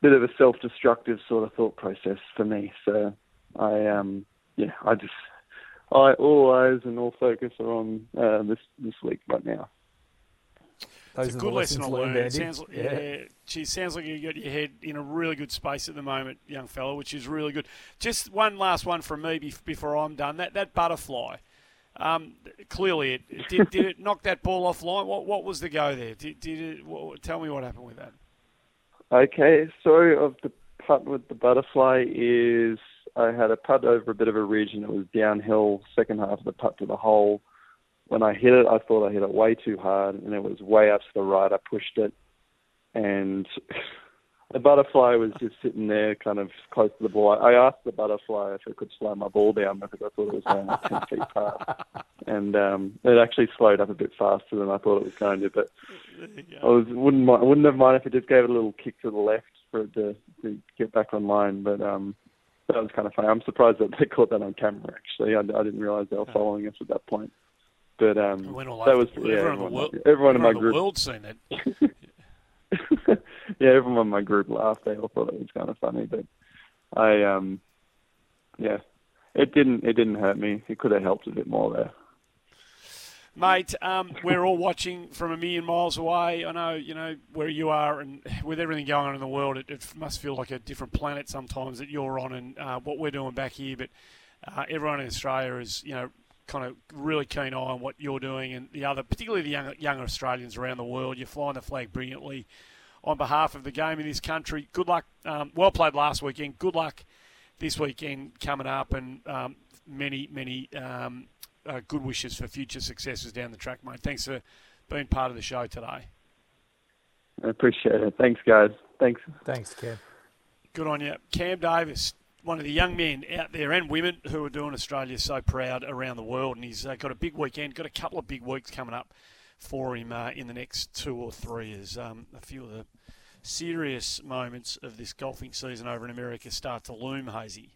bit of a self-destructive sort of thought process for me. So I um yeah I just I, all eyes and all focus are on uh, this this week right now. Those it's a good lesson to learn. It sounds, yeah. yeah, gee, sounds like you got your head in a really good space at the moment, young fellow, which is really good. Just one last one from me before I'm done. That that butterfly, um, clearly, it, did, did it *laughs* knock that ball off line? What what was the go there? Did, did it? What, tell me what happened with that. Okay, story of the putt with the butterfly is I had a putt over a bit of a ridge and it was downhill, second half of the putt to the hole. When I hit it, I thought I hit it way too hard and it was way up to the right. I pushed it and *laughs* the butterfly was just sitting there kind of close to the ball. I asked the butterfly if it could slow my ball down because I thought it was going like 10 feet *laughs* past. And um, it actually slowed up a bit faster than I thought it was going to. But I was, wouldn't, mind, wouldn't have minded if it just gave it a little kick to the left for it to, to get back online. But um, that was kind of funny. I'm surprised that they caught that on camera. Actually, I, I didn't realize they were following us at that point. But um, that was yeah, everyone, everyone, world, everyone in my group. world seen it. *laughs* yeah, everyone in my group laughed. They all thought it was kind of funny, but I um, yeah, it didn't it didn't hurt me. It could have helped a bit more there. Mate, um, we're all watching from a million miles away. I know, you know, where you are, and with everything going on in the world, it, it must feel like a different planet sometimes that you're on and uh, what we're doing back here. But uh, everyone in Australia is, you know, kind of really keen eye on what you're doing and the other, particularly the young, younger Australians around the world. You're flying the flag brilliantly on behalf of the game in this country. Good luck. Um, well played last weekend. Good luck this weekend coming up, and um, many, many um, uh, good wishes for future successes down the track, mate. Thanks for being part of the show today. I appreciate it. Thanks, guys. Thanks. Thanks, Cam. Good on you. Cam Davis, one of the young men out there and women who are doing Australia so proud around the world. And he's uh, got a big weekend, got a couple of big weeks coming up for him uh, in the next two or three as um, a few of the serious moments of this golfing season over in America start to loom, Hazy.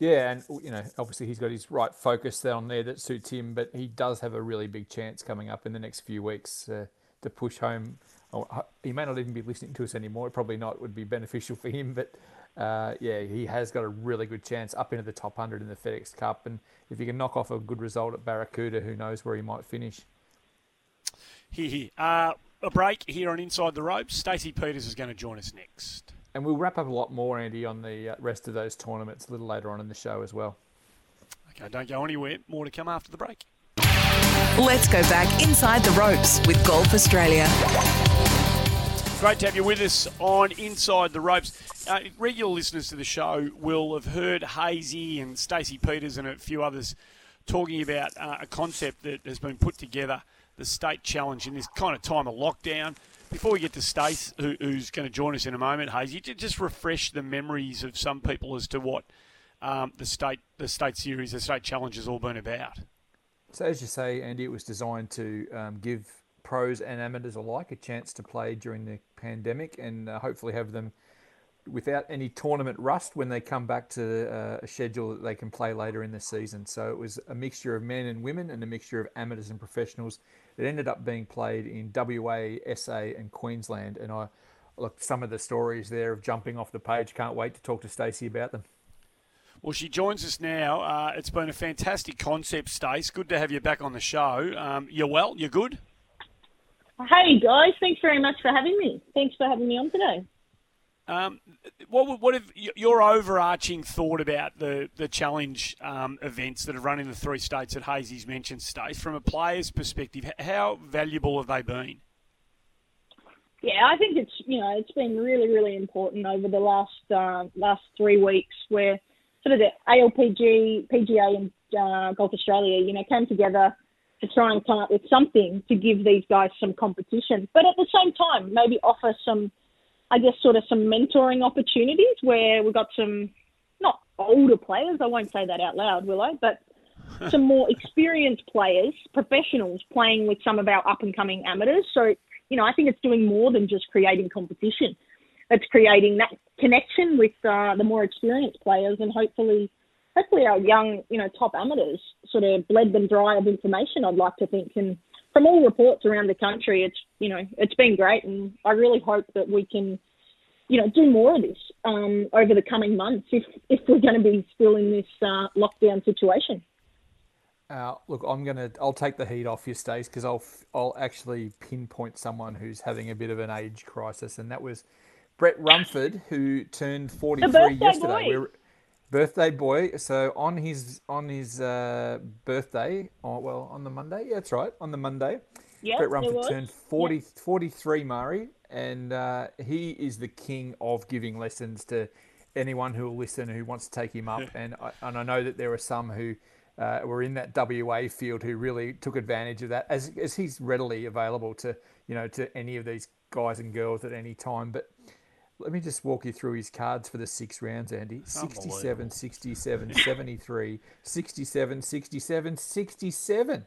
Yeah, and you know, obviously he's got his right focus there on there that suits him, but he does have a really big chance coming up in the next few weeks uh, to push home. Oh, he may not even be listening to us anymore. Probably not. Would be beneficial for him, but uh, yeah, he has got a really good chance up into the top hundred in the FedEx Cup, and if he can knock off a good result at Barracuda, who knows where he might finish. Here, here. Uh, a break here on Inside the Ropes. Stacey Peters is going to join us next. And we'll wrap up a lot more, Andy, on the uh, rest of those tournaments a little later on in the show as well. Okay, don't go anywhere. More to come after the break. Let's go back inside the ropes with Golf Australia. Great to have you with us on Inside the Ropes. Uh, regular listeners to the show will have heard Hazy and Stacey Peters and a few others talking about uh, a concept that has been put together, the state challenge, in this kind of time of lockdown. Before we get to Stace, who, who's going to join us in a moment, Hazy, just refresh the memories of some people as to what um, the state the state series, the state challenge has all been about. So as you say, Andy, it was designed to um, give pros and amateurs alike a chance to play during the pandemic and uh, hopefully have them without any tournament rust when they come back to uh, a schedule that they can play later in the season. So it was a mixture of men and women and a mixture of amateurs and professionals. It ended up being played in WA, SA, and Queensland. And I look some of the stories there of jumping off the page. Can't wait to talk to Stacey about them. Well, she joins us now. Uh, it's been a fantastic concept, Stace. Good to have you back on the show. Um, you're well. You're good. Hey guys, thanks very much for having me. Thanks for having me on today. Um, what what have your overarching thought about the the challenge um, events that have run in the three states that Hazy's mentioned, Stace, from a player's perspective? How valuable have they been? Yeah, I think it's you know it's been really really important over the last uh, last three weeks where sort of the ALPG, PGA, and uh, Golf Australia, you know, came together to try and come up with something to give these guys some competition, but at the same time, maybe offer some, I guess, sort of some mentoring opportunities where we've got some not older players. I won't say that out loud, will I? But *laughs* some more experienced players, professionals playing with some of our up and coming amateurs. So, you know, I think it's doing more than just creating competition. It's creating that connection with uh, the more experienced players and hopefully hopefully our young, you know, top amateurs sort of bled them dry of information. I'd like to think, and from all reports around the country, it's you know it's been great, and I really hope that we can, you know, do more of this um, over the coming months if if we're going to be still in this uh, lockdown situation. Uh, look, I'm gonna. I'll take the heat off you, Stace because I'll I'll actually pinpoint someone who's having a bit of an age crisis, and that was Brett Rumford, who turned 43 yesterday. Boy birthday boy. So on his on his uh, birthday, oh, well, on the Monday, yeah, that's right, on the Monday, yep, Brett Rumford turned 40, yep. 43, Murray, and uh, he is the king of giving lessons to anyone who will listen who wants to take him up. and I, and I know that there are some who. Uh, were in that WA field who really took advantage of that, as as he's readily available to you know to any of these guys and girls at any time. But let me just walk you through his cards for the six rounds, Andy. 67, 67, *laughs* 73, 67, 67, 67.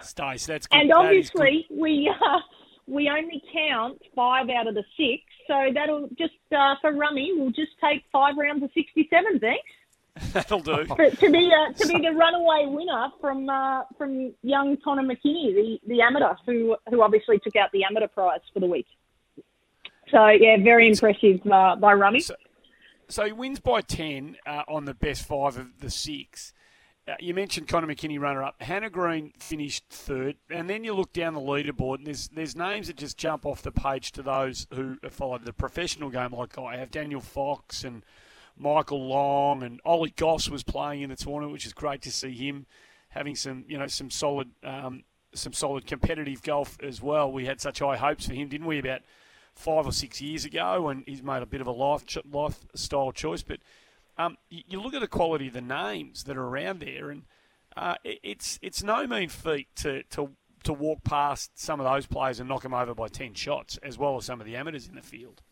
Stace, that's good. And obviously, good. we uh, we only count five out of the six, so that'll just uh, for Rummy, we'll just take five rounds of sixty-seven. Thanks. *laughs* That'll do. For, to be uh, to be the runaway winner from uh, from young Connor McKinney, the, the amateur, who who obviously took out the amateur prize for the week. So yeah, very impressive uh, by Rummy. So, so, he wins by ten uh, on the best five of the six. uh, you mentioned Conor McKinney runner up. Hannah Green finished third, and then you look down the leaderboard, and there's there's names that just jump off the page to those who have followed the professional game, like I have Daniel Fox and Michael Long, and Ollie Goss was playing in the tournament, which is great to see him having some you know some solid um, some solid competitive golf as well. We had such high hopes for him, didn't we, about five or six years ago, and he's made a bit of a life lifestyle choice, but um, you, look at the quality of the names that are around there, and uh, it, it's it's no mean feat to, to to walk past some of those players and knock them over by ten shots, as well as some of the amateurs in the field.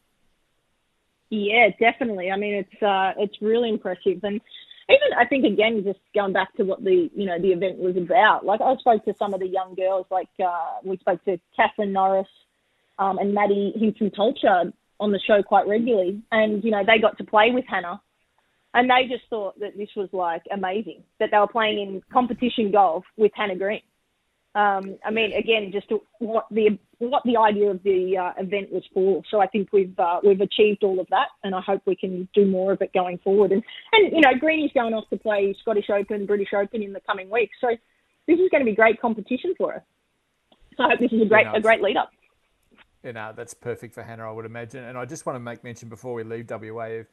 Yeah, definitely. I mean, it's uh, it's really impressive, and even I think again, just going back to what the you know the event was about. Like I spoke to some of the young girls, like uh, we spoke to Catherine Norris um, and Maddie Hinton Tolcher on the show quite regularly, and you know they got to play with Hannah and they just thought that this was like amazing that they were playing in competition golf with Hannah Green. Um, I mean, again, just what the what the idea of the uh, event was for. So I think we've uh, we've achieved all of that, and I hope we can do more of it going forward. And and you know, Greeny's going off to play Scottish Open, British Open in the coming weeks. So this is going to be great competition for us. So I hope this is a great a great lead up. Yeah, no, that's perfect for Hannah, I would imagine. And I just want to make mention before we leave WA of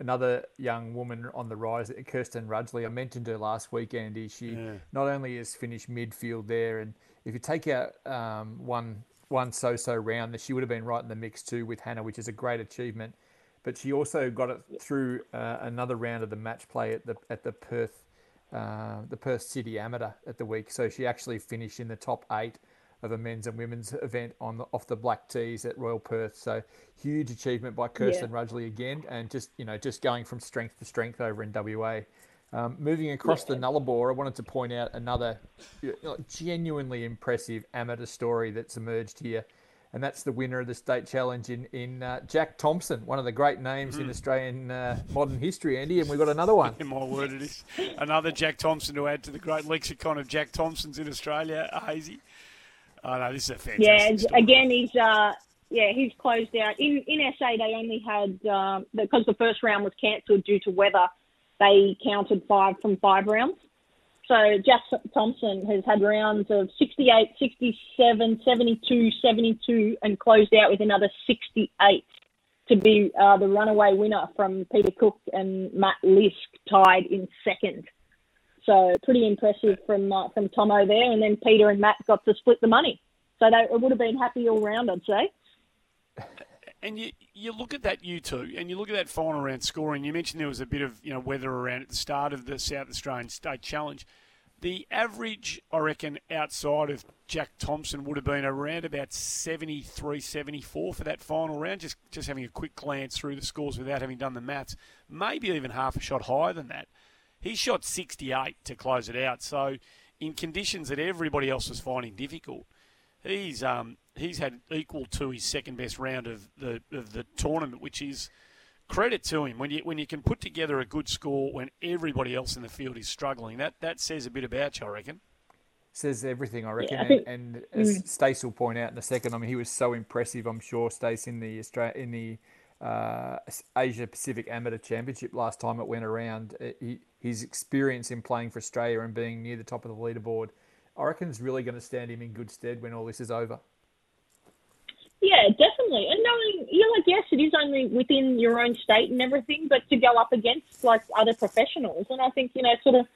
another young woman on the rise, Kirsten Rudgley. I mentioned her last week, Andy. She yeah. not only has finished midfield there, and if you take out um, one one so-so round, that she would have been right in the mix too with Hannah, which is a great achievement. But she also got it through uh, another round of the match play at the at the Perth uh, the Perth City Amateur at the week. So she actually finished in the top eight of a men's and women's event on the, off the black tees at Royal Perth. So huge achievement by Kirsten yeah. Rudgley again, and just you know just going from strength to strength over in WA. Um, moving across yeah. the Nullarbor, I wanted to point out another you know, genuinely impressive amateur story that's emerged here, and that's the winner of the state challenge in in uh, Jack Thompson, one of the great names mm. in hmm. Australian uh, modern history, Andy. And we've got another one. In *laughs* my word, it is another Jack Thompson to add to the great lexicon of Jack Thompsons in Australia. Hazy. Oh no, this is a fantastic. Yeah, story. again, he's uh, yeah, he's closed out. In in SA, they only had um, because the first round was cancelled due to weather. They counted five from five rounds. So Jack Thompson has had rounds of 68, 67, 72, 72, and closed out with another 68 to be uh, the runaway winner from Peter Cook and Matt Lisk tied in second. So pretty impressive from uh, from Tomo there, and then Peter and Matt got to split the money. So they, would have been happy all round, I'd say. And you you look at that U two, and you look at that final round scoring. You mentioned there was a bit of you know weather around at the start of the South Australian State Challenge. The average, I reckon, outside of Jack Thompson would have been around about 73, 74 for that final round. Just just having a quick glance through the scores without having done the maths, maybe even half a shot higher than that. He shot 68 to close it out. So, in conditions that everybody else was finding difficult, he's um, he's had equal to his second best round of the of the tournament, which is credit to him. When you when you can put together a good score when everybody else in the field is struggling, that that says a bit about you, I reckon. Says everything, I reckon. Yeah, I think, and, and, as mm. Stace will point out in a second, I mean, he was so impressive. I'm sure Stace in the Australia in the uh, Asia Pacific Amateur Championship last time it went around. Uh, he, his experience in playing for Australia and being near the top of the leaderboard, I reckon is really going to stand him in good stead when all this is over. Yeah, definitely. And knowing, you know, like, yes, it is only within your own state and everything, but to go up against, like, other professionals. And I think, you know, sort of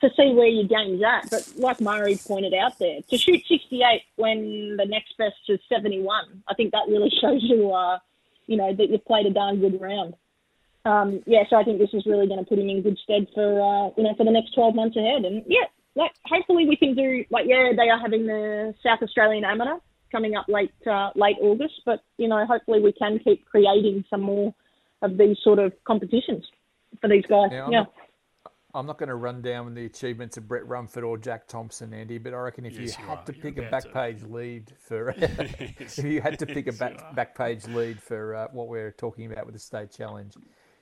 to see where your game's at. But like Murray pointed out there, to shoot 68 when the next best is 71, I think that really *laughs* shows you, uh, you know, that you've played a darn good round. Um, yeah, so I think this is really going to put him in good stead for, uh, you know, for the next 12 months ahead. And yeah, like hopefully we can do, like, yeah, they are having the South Australian Amateur coming up late, uh, late August, but, you know, hopefully we can keep creating some more of these sort of competitions for these guys. Yeah. yeah. I'm not going to run down the achievements of Brett Rumford or Jack Thompson, Andy, but I reckon if yes, you, you had are. to pick You're a back page lead for, *laughs* *laughs* yes. if you had to pick *laughs* yes, a back, back page lead for uh, what we're talking about with the state challenge,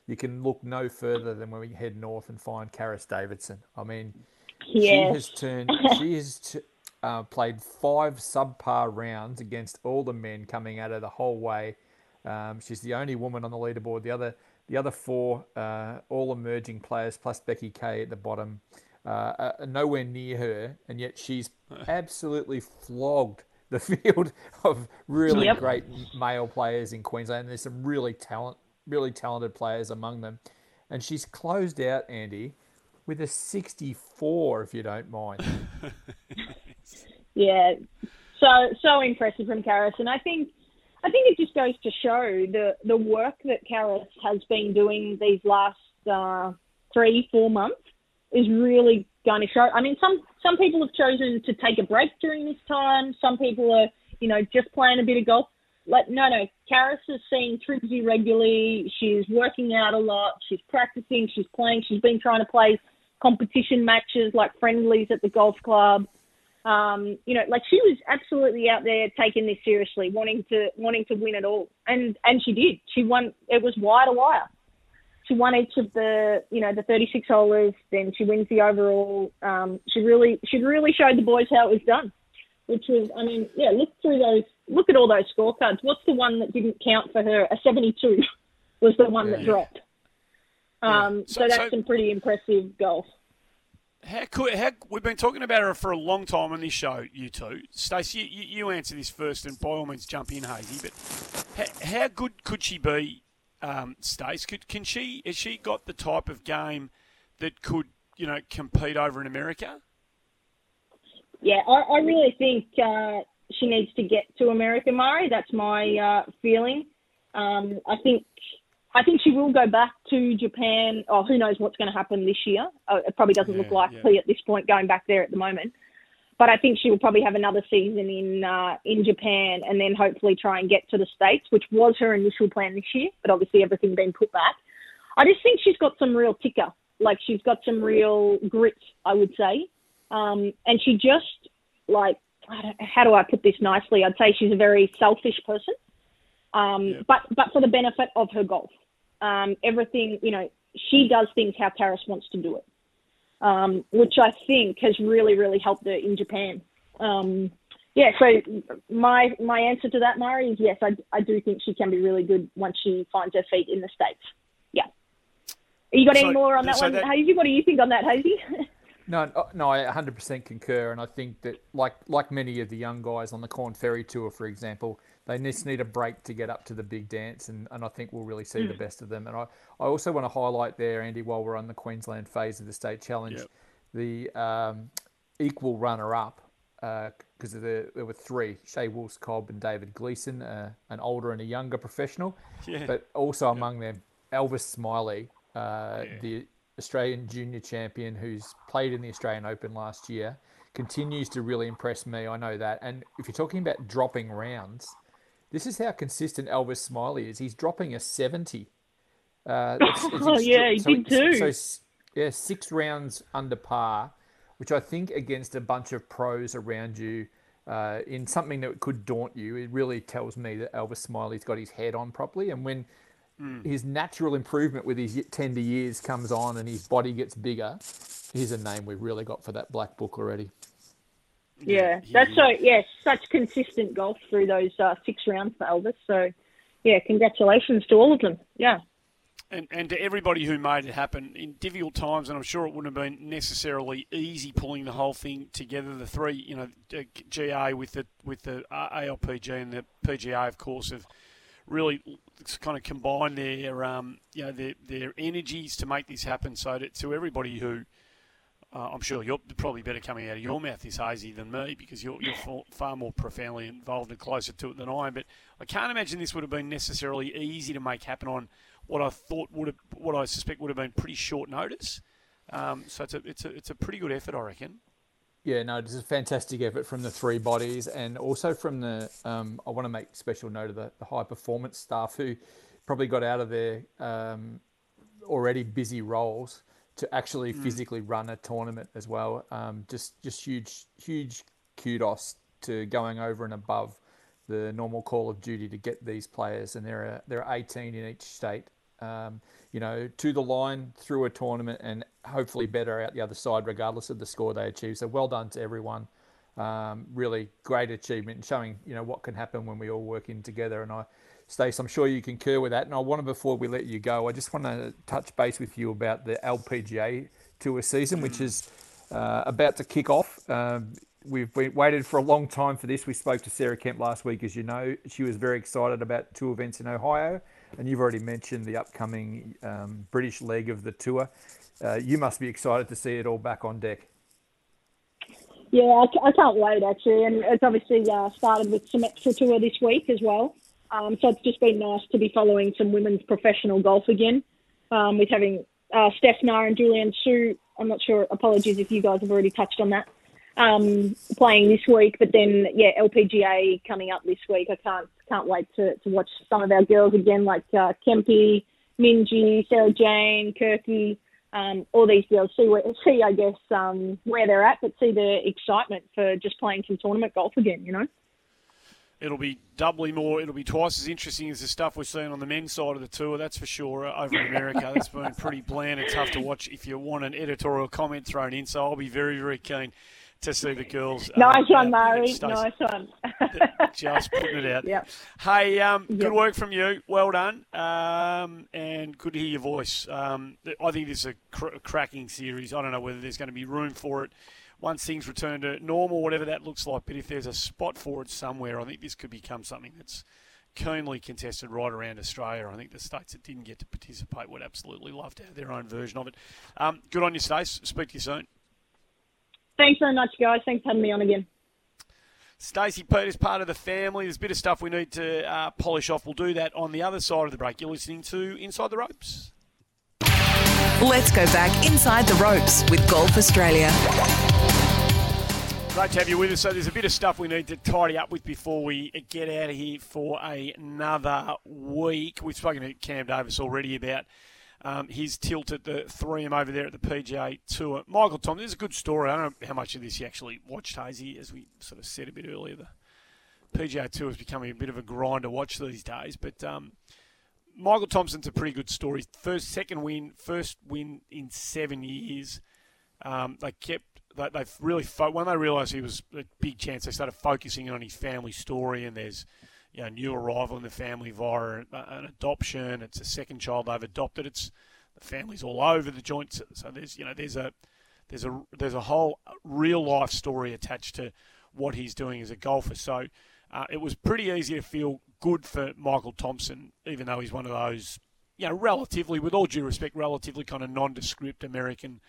you can look no further than when we head north and find Karis Davidson. I mean, yes. she has turned, she has t- uh, played five subpar rounds against all the men coming at her the whole way. Um, she's the only woman on the leaderboard. The other the other four, uh, all emerging players, plus Becky Kay at the bottom, uh, uh, nowhere near her, and yet she's *laughs* absolutely flogged the field *laughs* of really Yep. great male players in Queensland. And there's some really talent, really talented players among them, and she's closed out Andy with a 64, if you don't mind. *laughs* Yeah, so so impressive from Karis, and I think I think it just goes to show the the work that Karis has been doing these last uh, three four months is really going to show. I mean, some some people have chosen to take a break during this time. Some people are you know just playing a bit of golf. Like no no, Karis is seeing Trixie regularly. She's working out a lot. She's practicing. She's playing. She's been trying to play competition matches like friendlies at the golf club um, you know, like she was absolutely out there taking this seriously, wanting to wanting to win it all, and and she did. She won. It was wire to wire. She won each of the you know the 36 holders. Then she wins the overall. Um, she really she really showed the boys how it was done, which was I mean yeah look through those look at all those scorecards. What's the one that didn't count for her? A 72 *laughs* was the one that dropped. Um, So- so, that's so- some pretty impressive golf. How could how we've been talking about her for a long time on this show, you two. Stacey, you, you, answer this first, and by all means jump in, Hazy. But how, how good could she be, um, Stace? Could can she has she got the type of game that could you know compete over in America? Yeah, I, I really think uh, she needs to get to America, Murray. That's my uh, feeling. Um, I think I think she will go back to Japan. Oh, who knows what's going to happen this year? Uh, it probably doesn't look Yeah, likely at this point going back there at the moment. But I think she will probably have another season in uh, in Japan and then hopefully try and get to the states, which was her initial plan this year. But obviously everything been put back. I just think she's got some real ticker. Like she's got some real grit, I would say. Um, and she just like I don't, how do I put this nicely? I'd say she's a very selfish person, um, Yeah. but but for the benefit of her golf. Um, everything you know, she does things how Karis wants to do it, um, which I think has really really helped her in Japan. Um, yeah, so my my answer to that, Murray, is yes. I, I do think she can be really good once she finds her feet in the states. Yeah. You got So- any more on that so one, that- Hazy? What do you think on that, Hazy? *laughs* No, no, no, I 100% concur, and I think that like like many of the young guys on the Corn Ferry Tour, for example, they just need a break to get up to the big dance, and, and I think we'll really see the best of them. And I, I also want to highlight there, Andy, while we're on the Queensland phase of the State Challenge, Yep. the um, equal runner-up, because there, there were three, Shay Wolfs Cobb and David Gleason, uh, an older and a younger professional, Yeah. but also among them, Elvis Smiley, uh, the Australian junior champion who's played in the Australian Open last year, continues to really impress me. I know that. And if you're talking about dropping rounds, this is how consistent Elvis Smiley is. He's dropping a 70. Uh, *laughs* it's- it's Oh, yeah, he extre- did too. So, yeah, six rounds under par, which I think against a bunch of pros around you uh, in something that could daunt you, it really tells me that Elvis Smiley's got his head on properly. And when Hmm. his natural improvement with his tender years comes on and his body gets bigger, here's a name we've really got for that black book already. Yeah, that's so. Yeah, such consistent golf through those uh, six rounds for Elvis. So, yeah, congratulations to all of them. Yeah, and, and to everybody who made it happen in difficult times, and I'm sure it wouldn't have been necessarily easy pulling the whole thing together. The three, you know, GA with the with the uh, ALPG and the PGA, of course, have really kind of combined their um, you know their, their energies to make this happen. So to, to everybody who uh, I'm sure you're probably better coming out of your mouth this hazy than me because you're, you're far, more profoundly involved and closer to it than I am. But I can't imagine this would have been necessarily easy to make happen on what I thought would have, what I suspect would have been pretty short notice. Um, so it's a, it's a, it's a pretty good effort, I reckon. Yeah, no, it's a fantastic effort from the three bodies and also from the. Um, I want to make special note of the, the high performance staff who probably got out of their um, already busy roles to actually physically run a tournament as well. Um, just just huge huge kudos to going over and above the normal call of duty to get these players, and there are there are 18 in each state. Um, you know, to the line through a tournament and hopefully better out the other side, regardless of the score they achieve. So well done to everyone. Um, really great achievement and showing you know what can happen when we all work in together. And I, Stace, I'm sure you concur with that. And I want to before we let you go, I just want to touch base with you about the LPGA Tour season, which is uh, about to kick off. Um, we've been, waited for a long time for this. We spoke to Sarah Kemp last week, as you know. She was very excited about two events in Ohio, and you've already mentioned the upcoming um, British leg of the tour. Uh, you must be excited to see it all back on deck. Yeah, I, can't wait actually, and it's obviously uh, started with Symetra Tour this week as well. Um, so it's just been nice to be following some women's professional golf again, um, with having uh, Steph Na and Julienne Soo. I'm not sure. Apologies if you guys have already touched on that. Um, playing this week, but then yeah, LPGA coming up this week. I can't can't wait to, to watch some of our girls again, like uh, Kempy, Minjee, Sarah Jane, Kirky um, all these girls see where, see I guess um, where they're at, but see the excitement for just playing some tournament golf again. You know. It'll be doubly more. It'll be twice as interesting as the stuff we're seeing on the men's side of the tour. That's for sure. Uh, over in America, that's been *laughs* pretty bland and tough to watch. If you want an editorial comment thrown in, so I'll be very, very keen to see the girls. Nice uh, one, Murray. Nice one. just putting it out. Yep. Hey, um, Yep. good work from you. Well done. Um, and good to hear your voice. Um, I think this is a, cr- a cracking series. I don't know whether there's going to be room for it once things return to normal, whatever that looks like. But if there's a spot for it somewhere, I think this could become something that's keenly contested right around Australia. I think the states that didn't get to participate would absolutely love to have their own version of it. Um, good on you, Stace. Speak to you soon. Thanks very much, guys. Thanks for having me on again. Stacey Peters, part of the family. There's a bit of stuff we need to uh, polish off. We'll do that on the other side of the break. You're listening to Inside the Ropes. Let's go back inside the ropes with Golf Australia. Great to have you with us. So there's a bit of stuff we need to tidy up with before we get out of here for another week. We've spoken to Cam Davis already about um, his tilt at the 3M over there at the PGA Tour. Michael Tom, there's a good story. I don't know how much of this you actually watched, Hazy, as we sort of said a bit earlier. The PGA Tour is becoming a bit of a grind to watch these days, but um, Michael Thompson's a pretty good story. First, second win, first win in seven years. Um, they kept they, they really fo- when they realised he was a big chance, they started focusing on his family story. And there's you know new arrival in the family via an adoption. It's a second child they've adopted. It's the family's all over the joint. So there's you know there's a there's a there's a whole real life story attached to what he's doing as a golfer. So uh, it was pretty easy to feel good for Michael Thompson, even though he's one of those you know relatively, with all due respect, relatively kind of nondescript American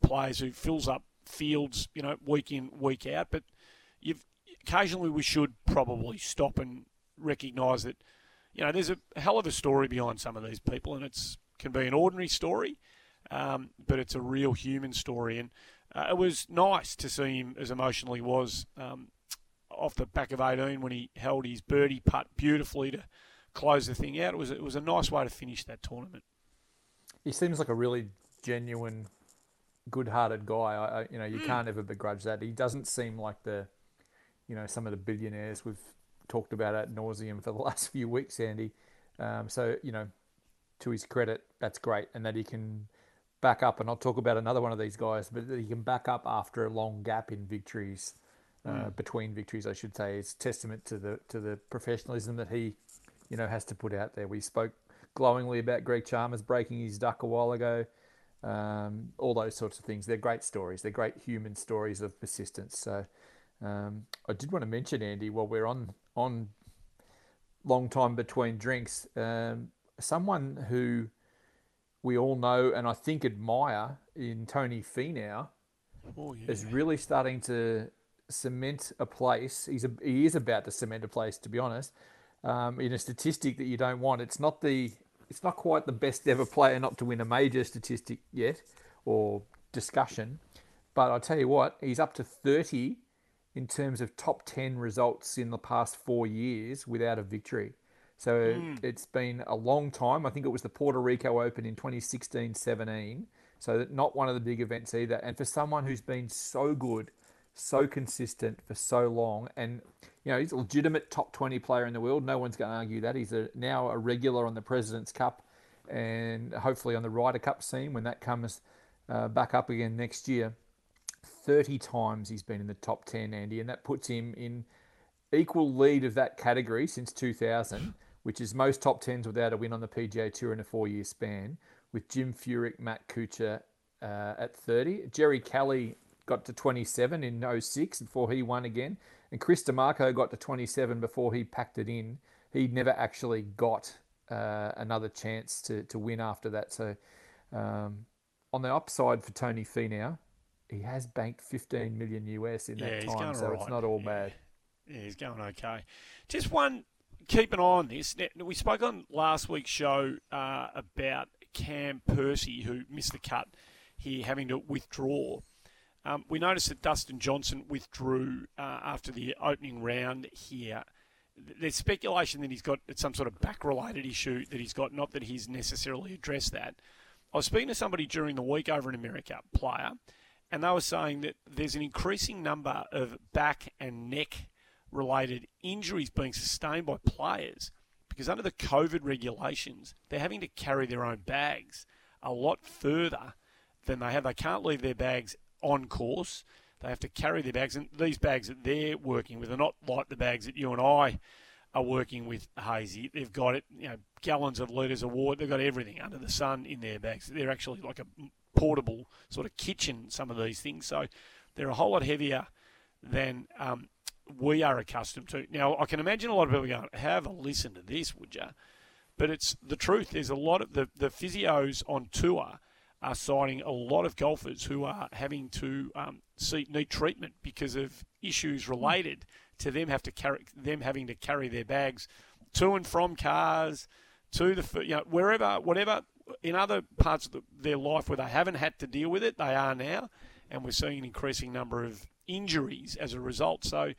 players who fills up fields, you know, week in, week out. But you've occasionally we should probably stop and recognise that, you know, there's a hell of a story behind some of these people, and it's can be an ordinary story, um, but it's a real human story. And uh, it was nice to see him as emotional he was um, off the back of 18 when he held his birdie putt beautifully to close the thing out. It was it was a nice way to finish that tournament. He seems like a really genuine, good-hearted guy. I, I, you know, you can't ever begrudge that. He doesn't seem like the, you know, some of the billionaires we've talked about at nauseum for the *laughs* last few weeks, Andy. Um, so you know, to his credit, that's great, and that he can back up. And I'll talk about another one of these guys, but that he can back up after a long gap in victories, uh, between victories, I should say, is testament to the to the professionalism that he, you know, has to put out there. We spoke glowingly about Greg Chalmers breaking his duck a while ago. Um, all those sorts of things. They're great stories. They're great human stories of persistence. So um, I did want to mention Andy while we're on on long time between drinks. Um, someone who we all know and I think admire in Tony Finau Oh yeah. is really starting to cement a place. He's a, he is about to cement a place, to be honest. Um, in a statistic that you don't want, it's not the it's not quite the best ever player not to win a major statistic yet or discussion, but I tell you what, he's up to thirty in terms of top ten results in the past four years without a victory. So hmm. it's been a long time. I think it was the Puerto Rico Open in 2016 17. So not one of the big events either. And for someone who's been so good, so consistent for so long, and you know he's a legitimate top 20 player in the world. No one's going to argue that. He's a, now a regular on the President's Cup, and hopefully on the Ryder Cup scene when that comes uh, back up again next year. 30 times he's been in the top 10, Andy, and that puts him in equal lead of that category since 2000, which is most top 10s without a win on the PGA Tour in a four year span, with Jim Furyk, Matt Kuchar uh, at 30. Jerry Kelly got to 27 in 06 before he won again. And Chris DiMarco got to 27 before he packed it in. He never actually got uh, another chance to, to win after that. So um, on the upside for Tony Finau, he has banked 15 million US in that yeah, time, so right. it's not all bad. Yeah, he's going okay. Just one, keep an eye on this. We spoke on last week's show uh, about Cam Percy, who missed the cut here, having to withdraw. Um, we noticed that Dustin Johnson withdrew uh, after the opening round here. There's speculation that he's got some sort of back related issue that he's got, not that he's necessarily addressed that. I was speaking to somebody during the week over in America, player, and they were saying that there's an increasing number of back and neck related injuries being sustained by players because under the COVID regulations, they're having to carry their own bags a lot further than they have. They can't leave their bags on course. They have to carry their bags, and these bags that they're working with are not like the bags that you and I are working with hazy. They've got it, you know, gallons of litres of water. They've got everything under the sun in their bags. They're actually like a portable sort of kitchen. Some of these things, so they're a whole lot heavier than um, we are accustomed to. Now, I can imagine a lot of people going, "Have a listen to this, would you?" But it's the truth. There's a lot of the the physios on tour are citing a lot of golfers who are having to um, seek need treatment because of issues related to them have to carry them having to carry their bags to and from cars to the you know wherever whatever in other parts of the, their life where they haven't had to deal with it they are now and we're seeing an increasing number of injuries as a result. So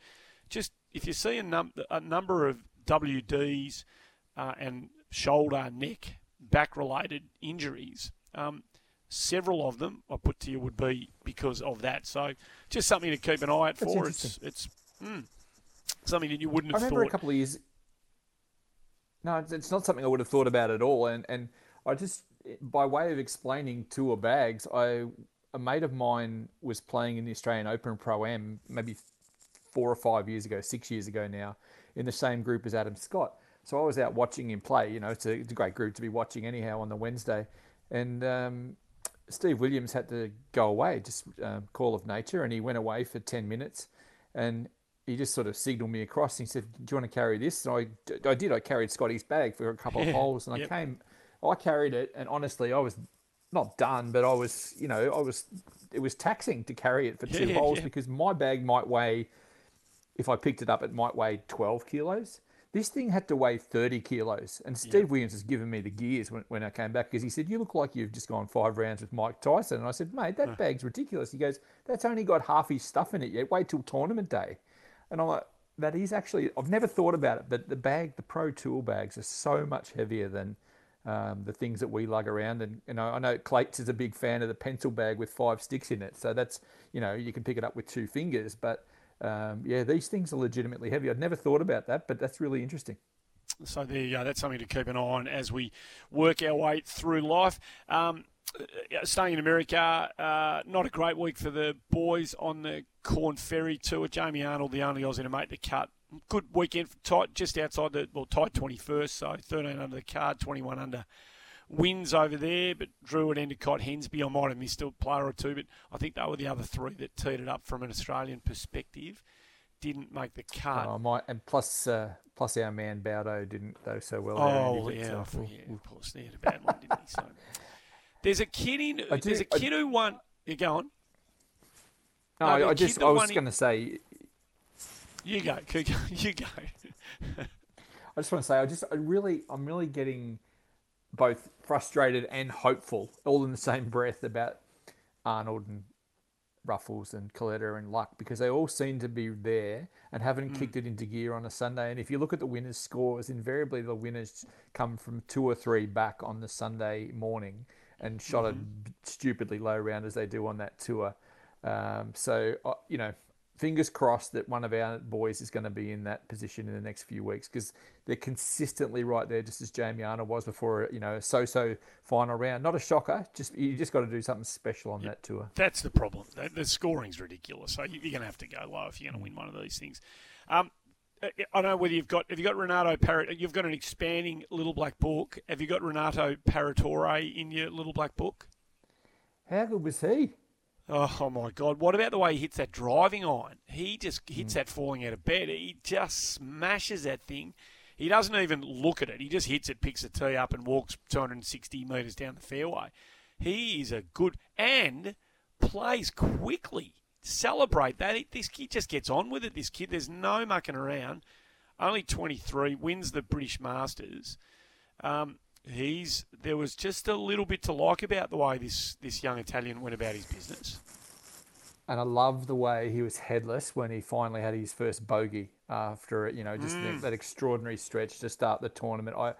just if you see a, num- a number of WDs uh, and shoulder neck back related injuries um, several of them I put to you would be because of that so just something to keep an eye out That's for it's it's mm, something that you wouldn't I have remember thought a couple of years. No, it's- it's not something I would have thought about at all. And and I just, by way of explaining tour bags, I a mate of mine was playing in the Australian Open Pro Am maybe four or five years ago, six years ago now, in the same group as Adam Scott. So I was out watching him play. You know, it's a, it's a great group to be watching anyhow on the Wednesday, and. Um, Steve Williams had to go away, just um, call of nature, and he went away for 10 minutes. And he just sort of signaled me across. And he said, "Do you want to carry this?" And I, I did. I carried Scotty's bag for a couple of holes, and yep. I came. I carried it, and honestly, I was not done, but I was, you know, I was. It was taxing to carry it for two Yeah, holes yeah. because my bag might weigh, if I picked it up, it might weigh 12 kilos. This thing had to weigh 30 kilos. And Steve Williams has given me the gears when, when I came back because he said, You look like you've just gone five rounds with Mike Tyson. And I said, Mate, that bag's ridiculous. He goes, That's only got half his stuff in it yet. Wait till tournament day. And I'm like, That is actually, I've never thought about it, but the bag, the Pro Tool bags are so much heavier than um, the things that we lug around. And, you know, I know Clates is a big fan of the pencil bag with five sticks in it. So that's, you know, you can pick it up with two fingers. But um, yeah, these things are legitimately heavy. I'd never thought about that, but that's really interesting. So there you go. That's something to keep an eye on as we work our way through life. Um, uh, staying in America, uh, not a great week for the boys on the Korn Ferry tour. Jamie Arnold, the only Aussie to make the cut. Good weekend, tight, just outside the well, tight 21st, so 13 under the card, 21 under wins over there. But Drew and Endycott, Hensby, I might have missed a player or two, but I think they were the other three that teed it up from an Australian perspective. Didn't make the cut. Oh, my, and plus, uh, plus our man Bowdo didn't go so well. Oh, there, yeah, So I we'll- forget. Of course, they had a bad one, didn't he? So, there's a kid in. Do- there's a I- kid who won. You go on. No, No, the I just I was going to say, *laughs* You go. You go. I just want to say, I just I really, I'm really getting both frustrated and hopeful, all in the same breath about Arnold and Ruffels and Coletta and Luck because they all seem to be there and haven't kicked it into gear on a Sunday. And if you look at the winners' scores, invariably the winners come from two or three back on the Sunday morning and shot a stupidly low round as they do on that tour. Um, so uh, you know, fingers crossed that one of our boys is going to be in that position in the next few weeks because they're consistently right there, just as Jamie Arnold was before. You know, a so-so final round, not a shocker. Just you just got to do something special on that tour. That's the problem. The, the scoring's ridiculous. So you- you're going to have to go low if you're going to win one of these things. Um, I I don't know whether you've got have you got Renato Parrot. You've got an expanding little black book. Have you got Renato Paratore in your little black book? How good was he? Oh my God! What about the way he hits that driving iron? He just hits Mm. that falling out of bed. He just smashes that thing. He doesn't even look at it. He just hits it, picks a tee up, and walks 260 metres down the fairway. He is a good and plays quickly. Celebrate that. This kid just gets on with it. This kid, there's no mucking around. Only 23, wins the British Masters. Um, he's there was just a little bit to like about the way this this young Italian went about his business. And I love the way he was headless when he finally had his first bogey after you know just Mm. that extraordinary stretch to start the tournament. I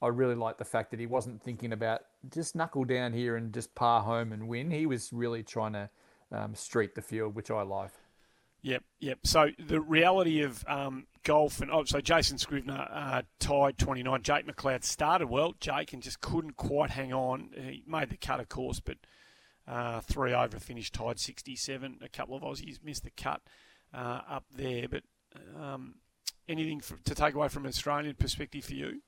I really like the fact that he wasn't thinking about just knuckle down here and just par home and win. He was really trying to um, street the field, which I like. Yep, yep. So the reality of um, golf and oh, so Jason Scrivener uh, tied 29. Jake McLeod started well, Jake, and just couldn't quite hang on. He made the cut, of course, but uh, three over finished tied 67. A couple of Aussies missed the cut uh, up there, but um, anything for, to take away from an Australian perspective for you?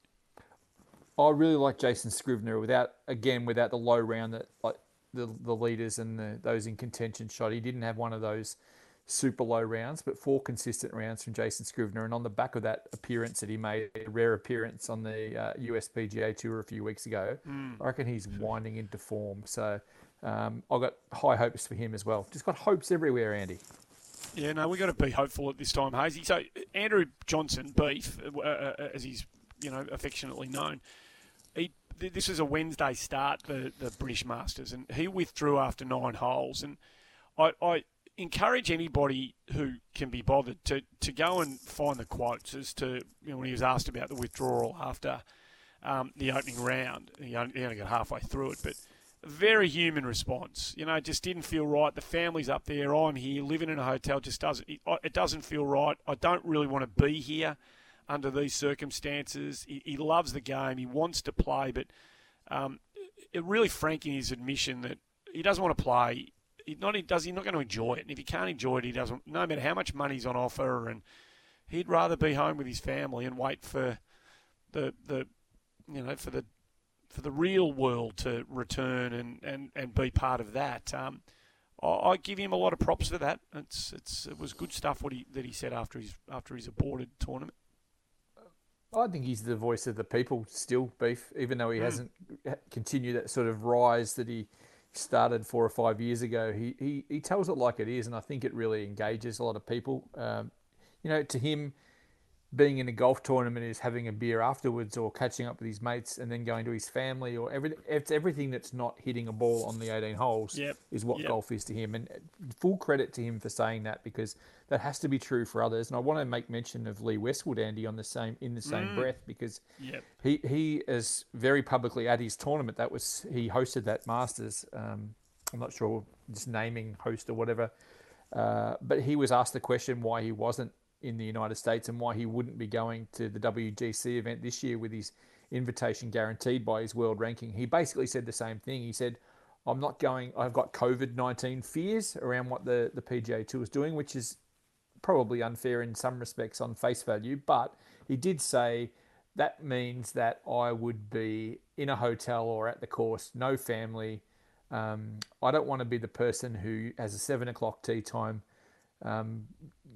I really like Jason Scrivener without again without the low round that like the the leaders and the, those in contention shot. He didn't have one of those super low rounds, but four consistent rounds from Jason Scrivener. And on the back of that appearance that he made, a rare appearance on the uh, US PGA Tour a few weeks ago, I reckon he's winding into form. So um, I've got high hopes for him as well. Just got hopes everywhere, Andy. Yeah, no, we've got to be hopeful at this time, Hazy. So Andrew Johnston, Beef, uh, uh, as he's you know affectionately known, he, this was a Wednesday start, the the British Masters, and he withdrew after nine holes. And I, I encourage anybody who can be bothered to, to go and find the quotes as to you know, when he was asked about the withdrawal after um, the opening round. He only, he only got halfway through it, but a very human response. You know, just didn't feel right. The family's up there. I'm here, living in a hotel. Just doesn't. It, it doesn't feel right. I don't really want to be here under these circumstances. He, he loves the game. He wants to play, but um, it really frank in his admission that he doesn't want to play. He not he does. He's not going to enjoy it. And if he can't enjoy it, he doesn't. No matter how much money's on offer, and he'd rather be home with his family and wait for the the you know for the for the real world to return and, and, and be part of that. Um, I, I give him a lot of props for that. It's it's it was good stuff what he that he said after his after his aborted tournament. I think he's the voice of the people still, Beef, even though he hasn't continued that sort of rise that he started four or five years ago. He, he, he tells it like it is, and I think it really engages a lot of people. Um, you know, to him, being in a golf tournament is having a beer afterwards or catching up with his mates and then going to his family or everything. It's everything that's not hitting a ball on the 18 holes Yep, is what yep. golf is to him. And full credit to him for saying that because that has to be true for others. And I want to make mention of Lee Westwood, Andy, on the same in the same Mm. breath because Yep. he he is very publicly at his tournament. That was he hosted that Masters. Um, I'm not sure just naming host or whatever, uh, but he was asked the question why he wasn't in the United States and why he wouldn't be going to the WGC event this year with his invitation guaranteed by his world ranking. He basically said the same thing. He said, "I'm not going. I've got COVID 19 fears around what the the PGA Tour is doing, which is probably unfair in some respects on face value, but he did say that means that I would be in a hotel or at the course, no family. Um, I don't want to be the person who has a seven o'clock tea time, um,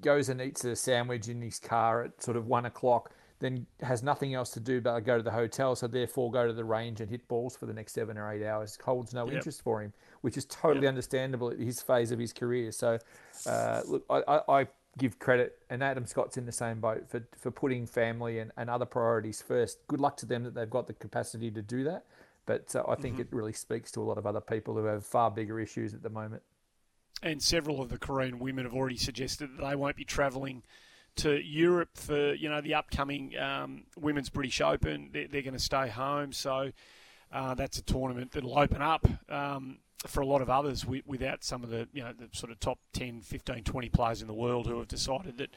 goes and eats a sandwich in his car at sort of one o'clock, then has nothing else to do but go to the hotel, so therefore go to the range and hit balls for the next seven or eight hours. Holds no Yep. interest for him, which is totally understandable at his phase of his career. So, uh, look, I, I, I give credit, and Adam Scott's in the same boat for, for putting family and, and other priorities first. Good luck to them that they've got the capacity to do that. But uh, I think it really speaks to a lot of other people who have far bigger issues at the moment. And several of the Korean women have already suggested that they won't be travelling to Europe for you know the upcoming um, Women's British Open. They're, they're going to stay home, so uh, that's a tournament that'll open up um, for a lot of others wi- without some of the you know the sort of top 10, 15, 20 players in the world who have decided that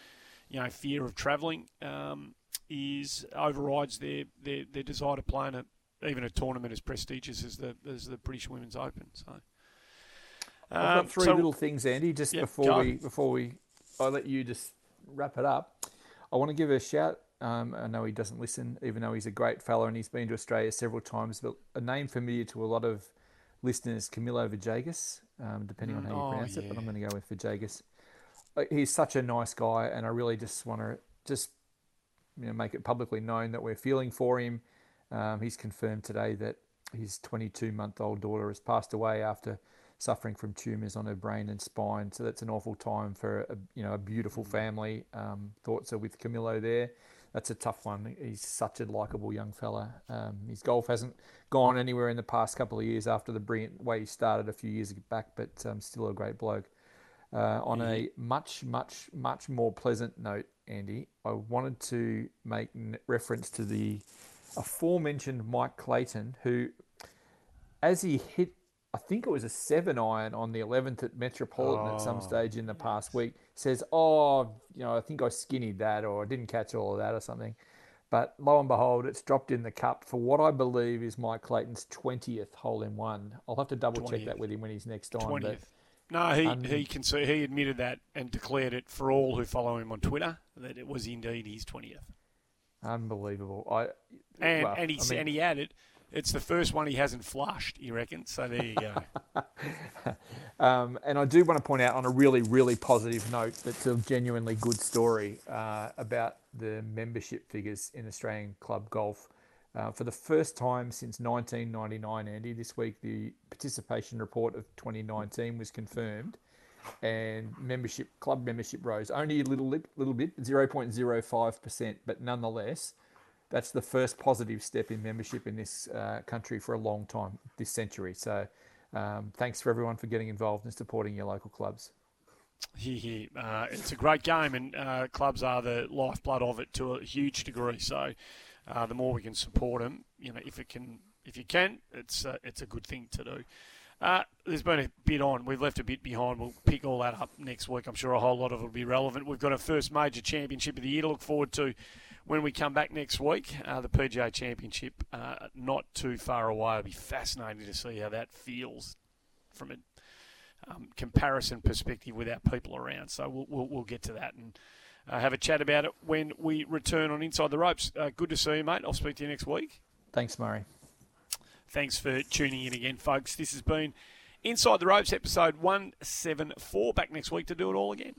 you know fear of travelling um, is overrides their, their their desire to play in a even a tournament as prestigious as the as the British Women's Open. So. I've Um, got three so- little things, Andy. Just Yep, before we before we, I let you just wrap it up. I want to give a shout. Um, I know he doesn't listen, even though he's a great fellow and he's been to Australia several times. But a name familiar to a lot of listeners Camilo Villegas, um, depending on how you Oh, pronounce it, but. I'm going to go with Villegas. Uh, He's such a nice guy, and I really just want to just you know, make it publicly known that we're feeling for him. Um, he's confirmed today that his 22 month old daughter has passed away after suffering from tumours on her brain and spine. So that's an awful time for a, you know a beautiful family. Um, thoughts are with Camilo there. That's a tough one. He's such a likable young fella. Um, his golf hasn't gone anywhere in the past couple of years after the brilliant way he started a few years back, but um, still a great bloke. Uh, on a much, much, much more pleasant note, Andy, I wanted to make reference to the aforementioned Mike Clayton, who, as he hit, I think it was a seven iron on the 11th at Metropolitan at some Oh, stage in the past week, says, Oh, you know, I think I skinnied that or I didn't catch all of that or something. But lo and behold, it's dropped in the cup for what I believe is Mike Clayton's 20th hole in one. I'll have to double check that with him when he's next on. but- Twentieth. No, he, Um, he can see, he admitted that and declared it for all who follow him on Twitter that it was indeed his twentieth. Unbelievable. I And well, and he I mean- and he added, it's the first one he hasn't flushed. You reckon? So there you go. *laughs* Um, and I do want to point out on a really, really positive note that's a genuinely good story uh, about the membership figures in Australian club golf. Uh, for the first time since 1999, Andy, this week the participation report of 2019 was confirmed, and membership club membership rose only a little little bit, 0.05 percent, but nonetheless, that's the first positive step in membership in this uh, country for a long time, this century. So, um, thanks for everyone for getting involved and supporting your local clubs. Here. Uh, it's a great game, and uh, clubs are the lifeblood of it to a huge degree. So, uh, the more we can support them, you know, if it can, if you can, it's uh, it's a good thing to do. Uh, there's been a bit on. We've left a bit behind. We'll pick all that up next week. I'm sure a whole lot of it will be relevant. We've got a first major championship of the year to look forward to when we come back next week. Uh, the PGA Championship, uh, not too far away. It'll be fascinating to see how that feels from a um, comparison perspective without people around. So we'll, we'll, we'll get to that and uh, have a chat about it when we return on Inside the Ropes. Uh, good to see you, mate. I'll speak to you next week. Thanks, Murray. Thanks for tuning in again, folks. This has been Inside the Ropes, episode 174. Back next week to do it all again.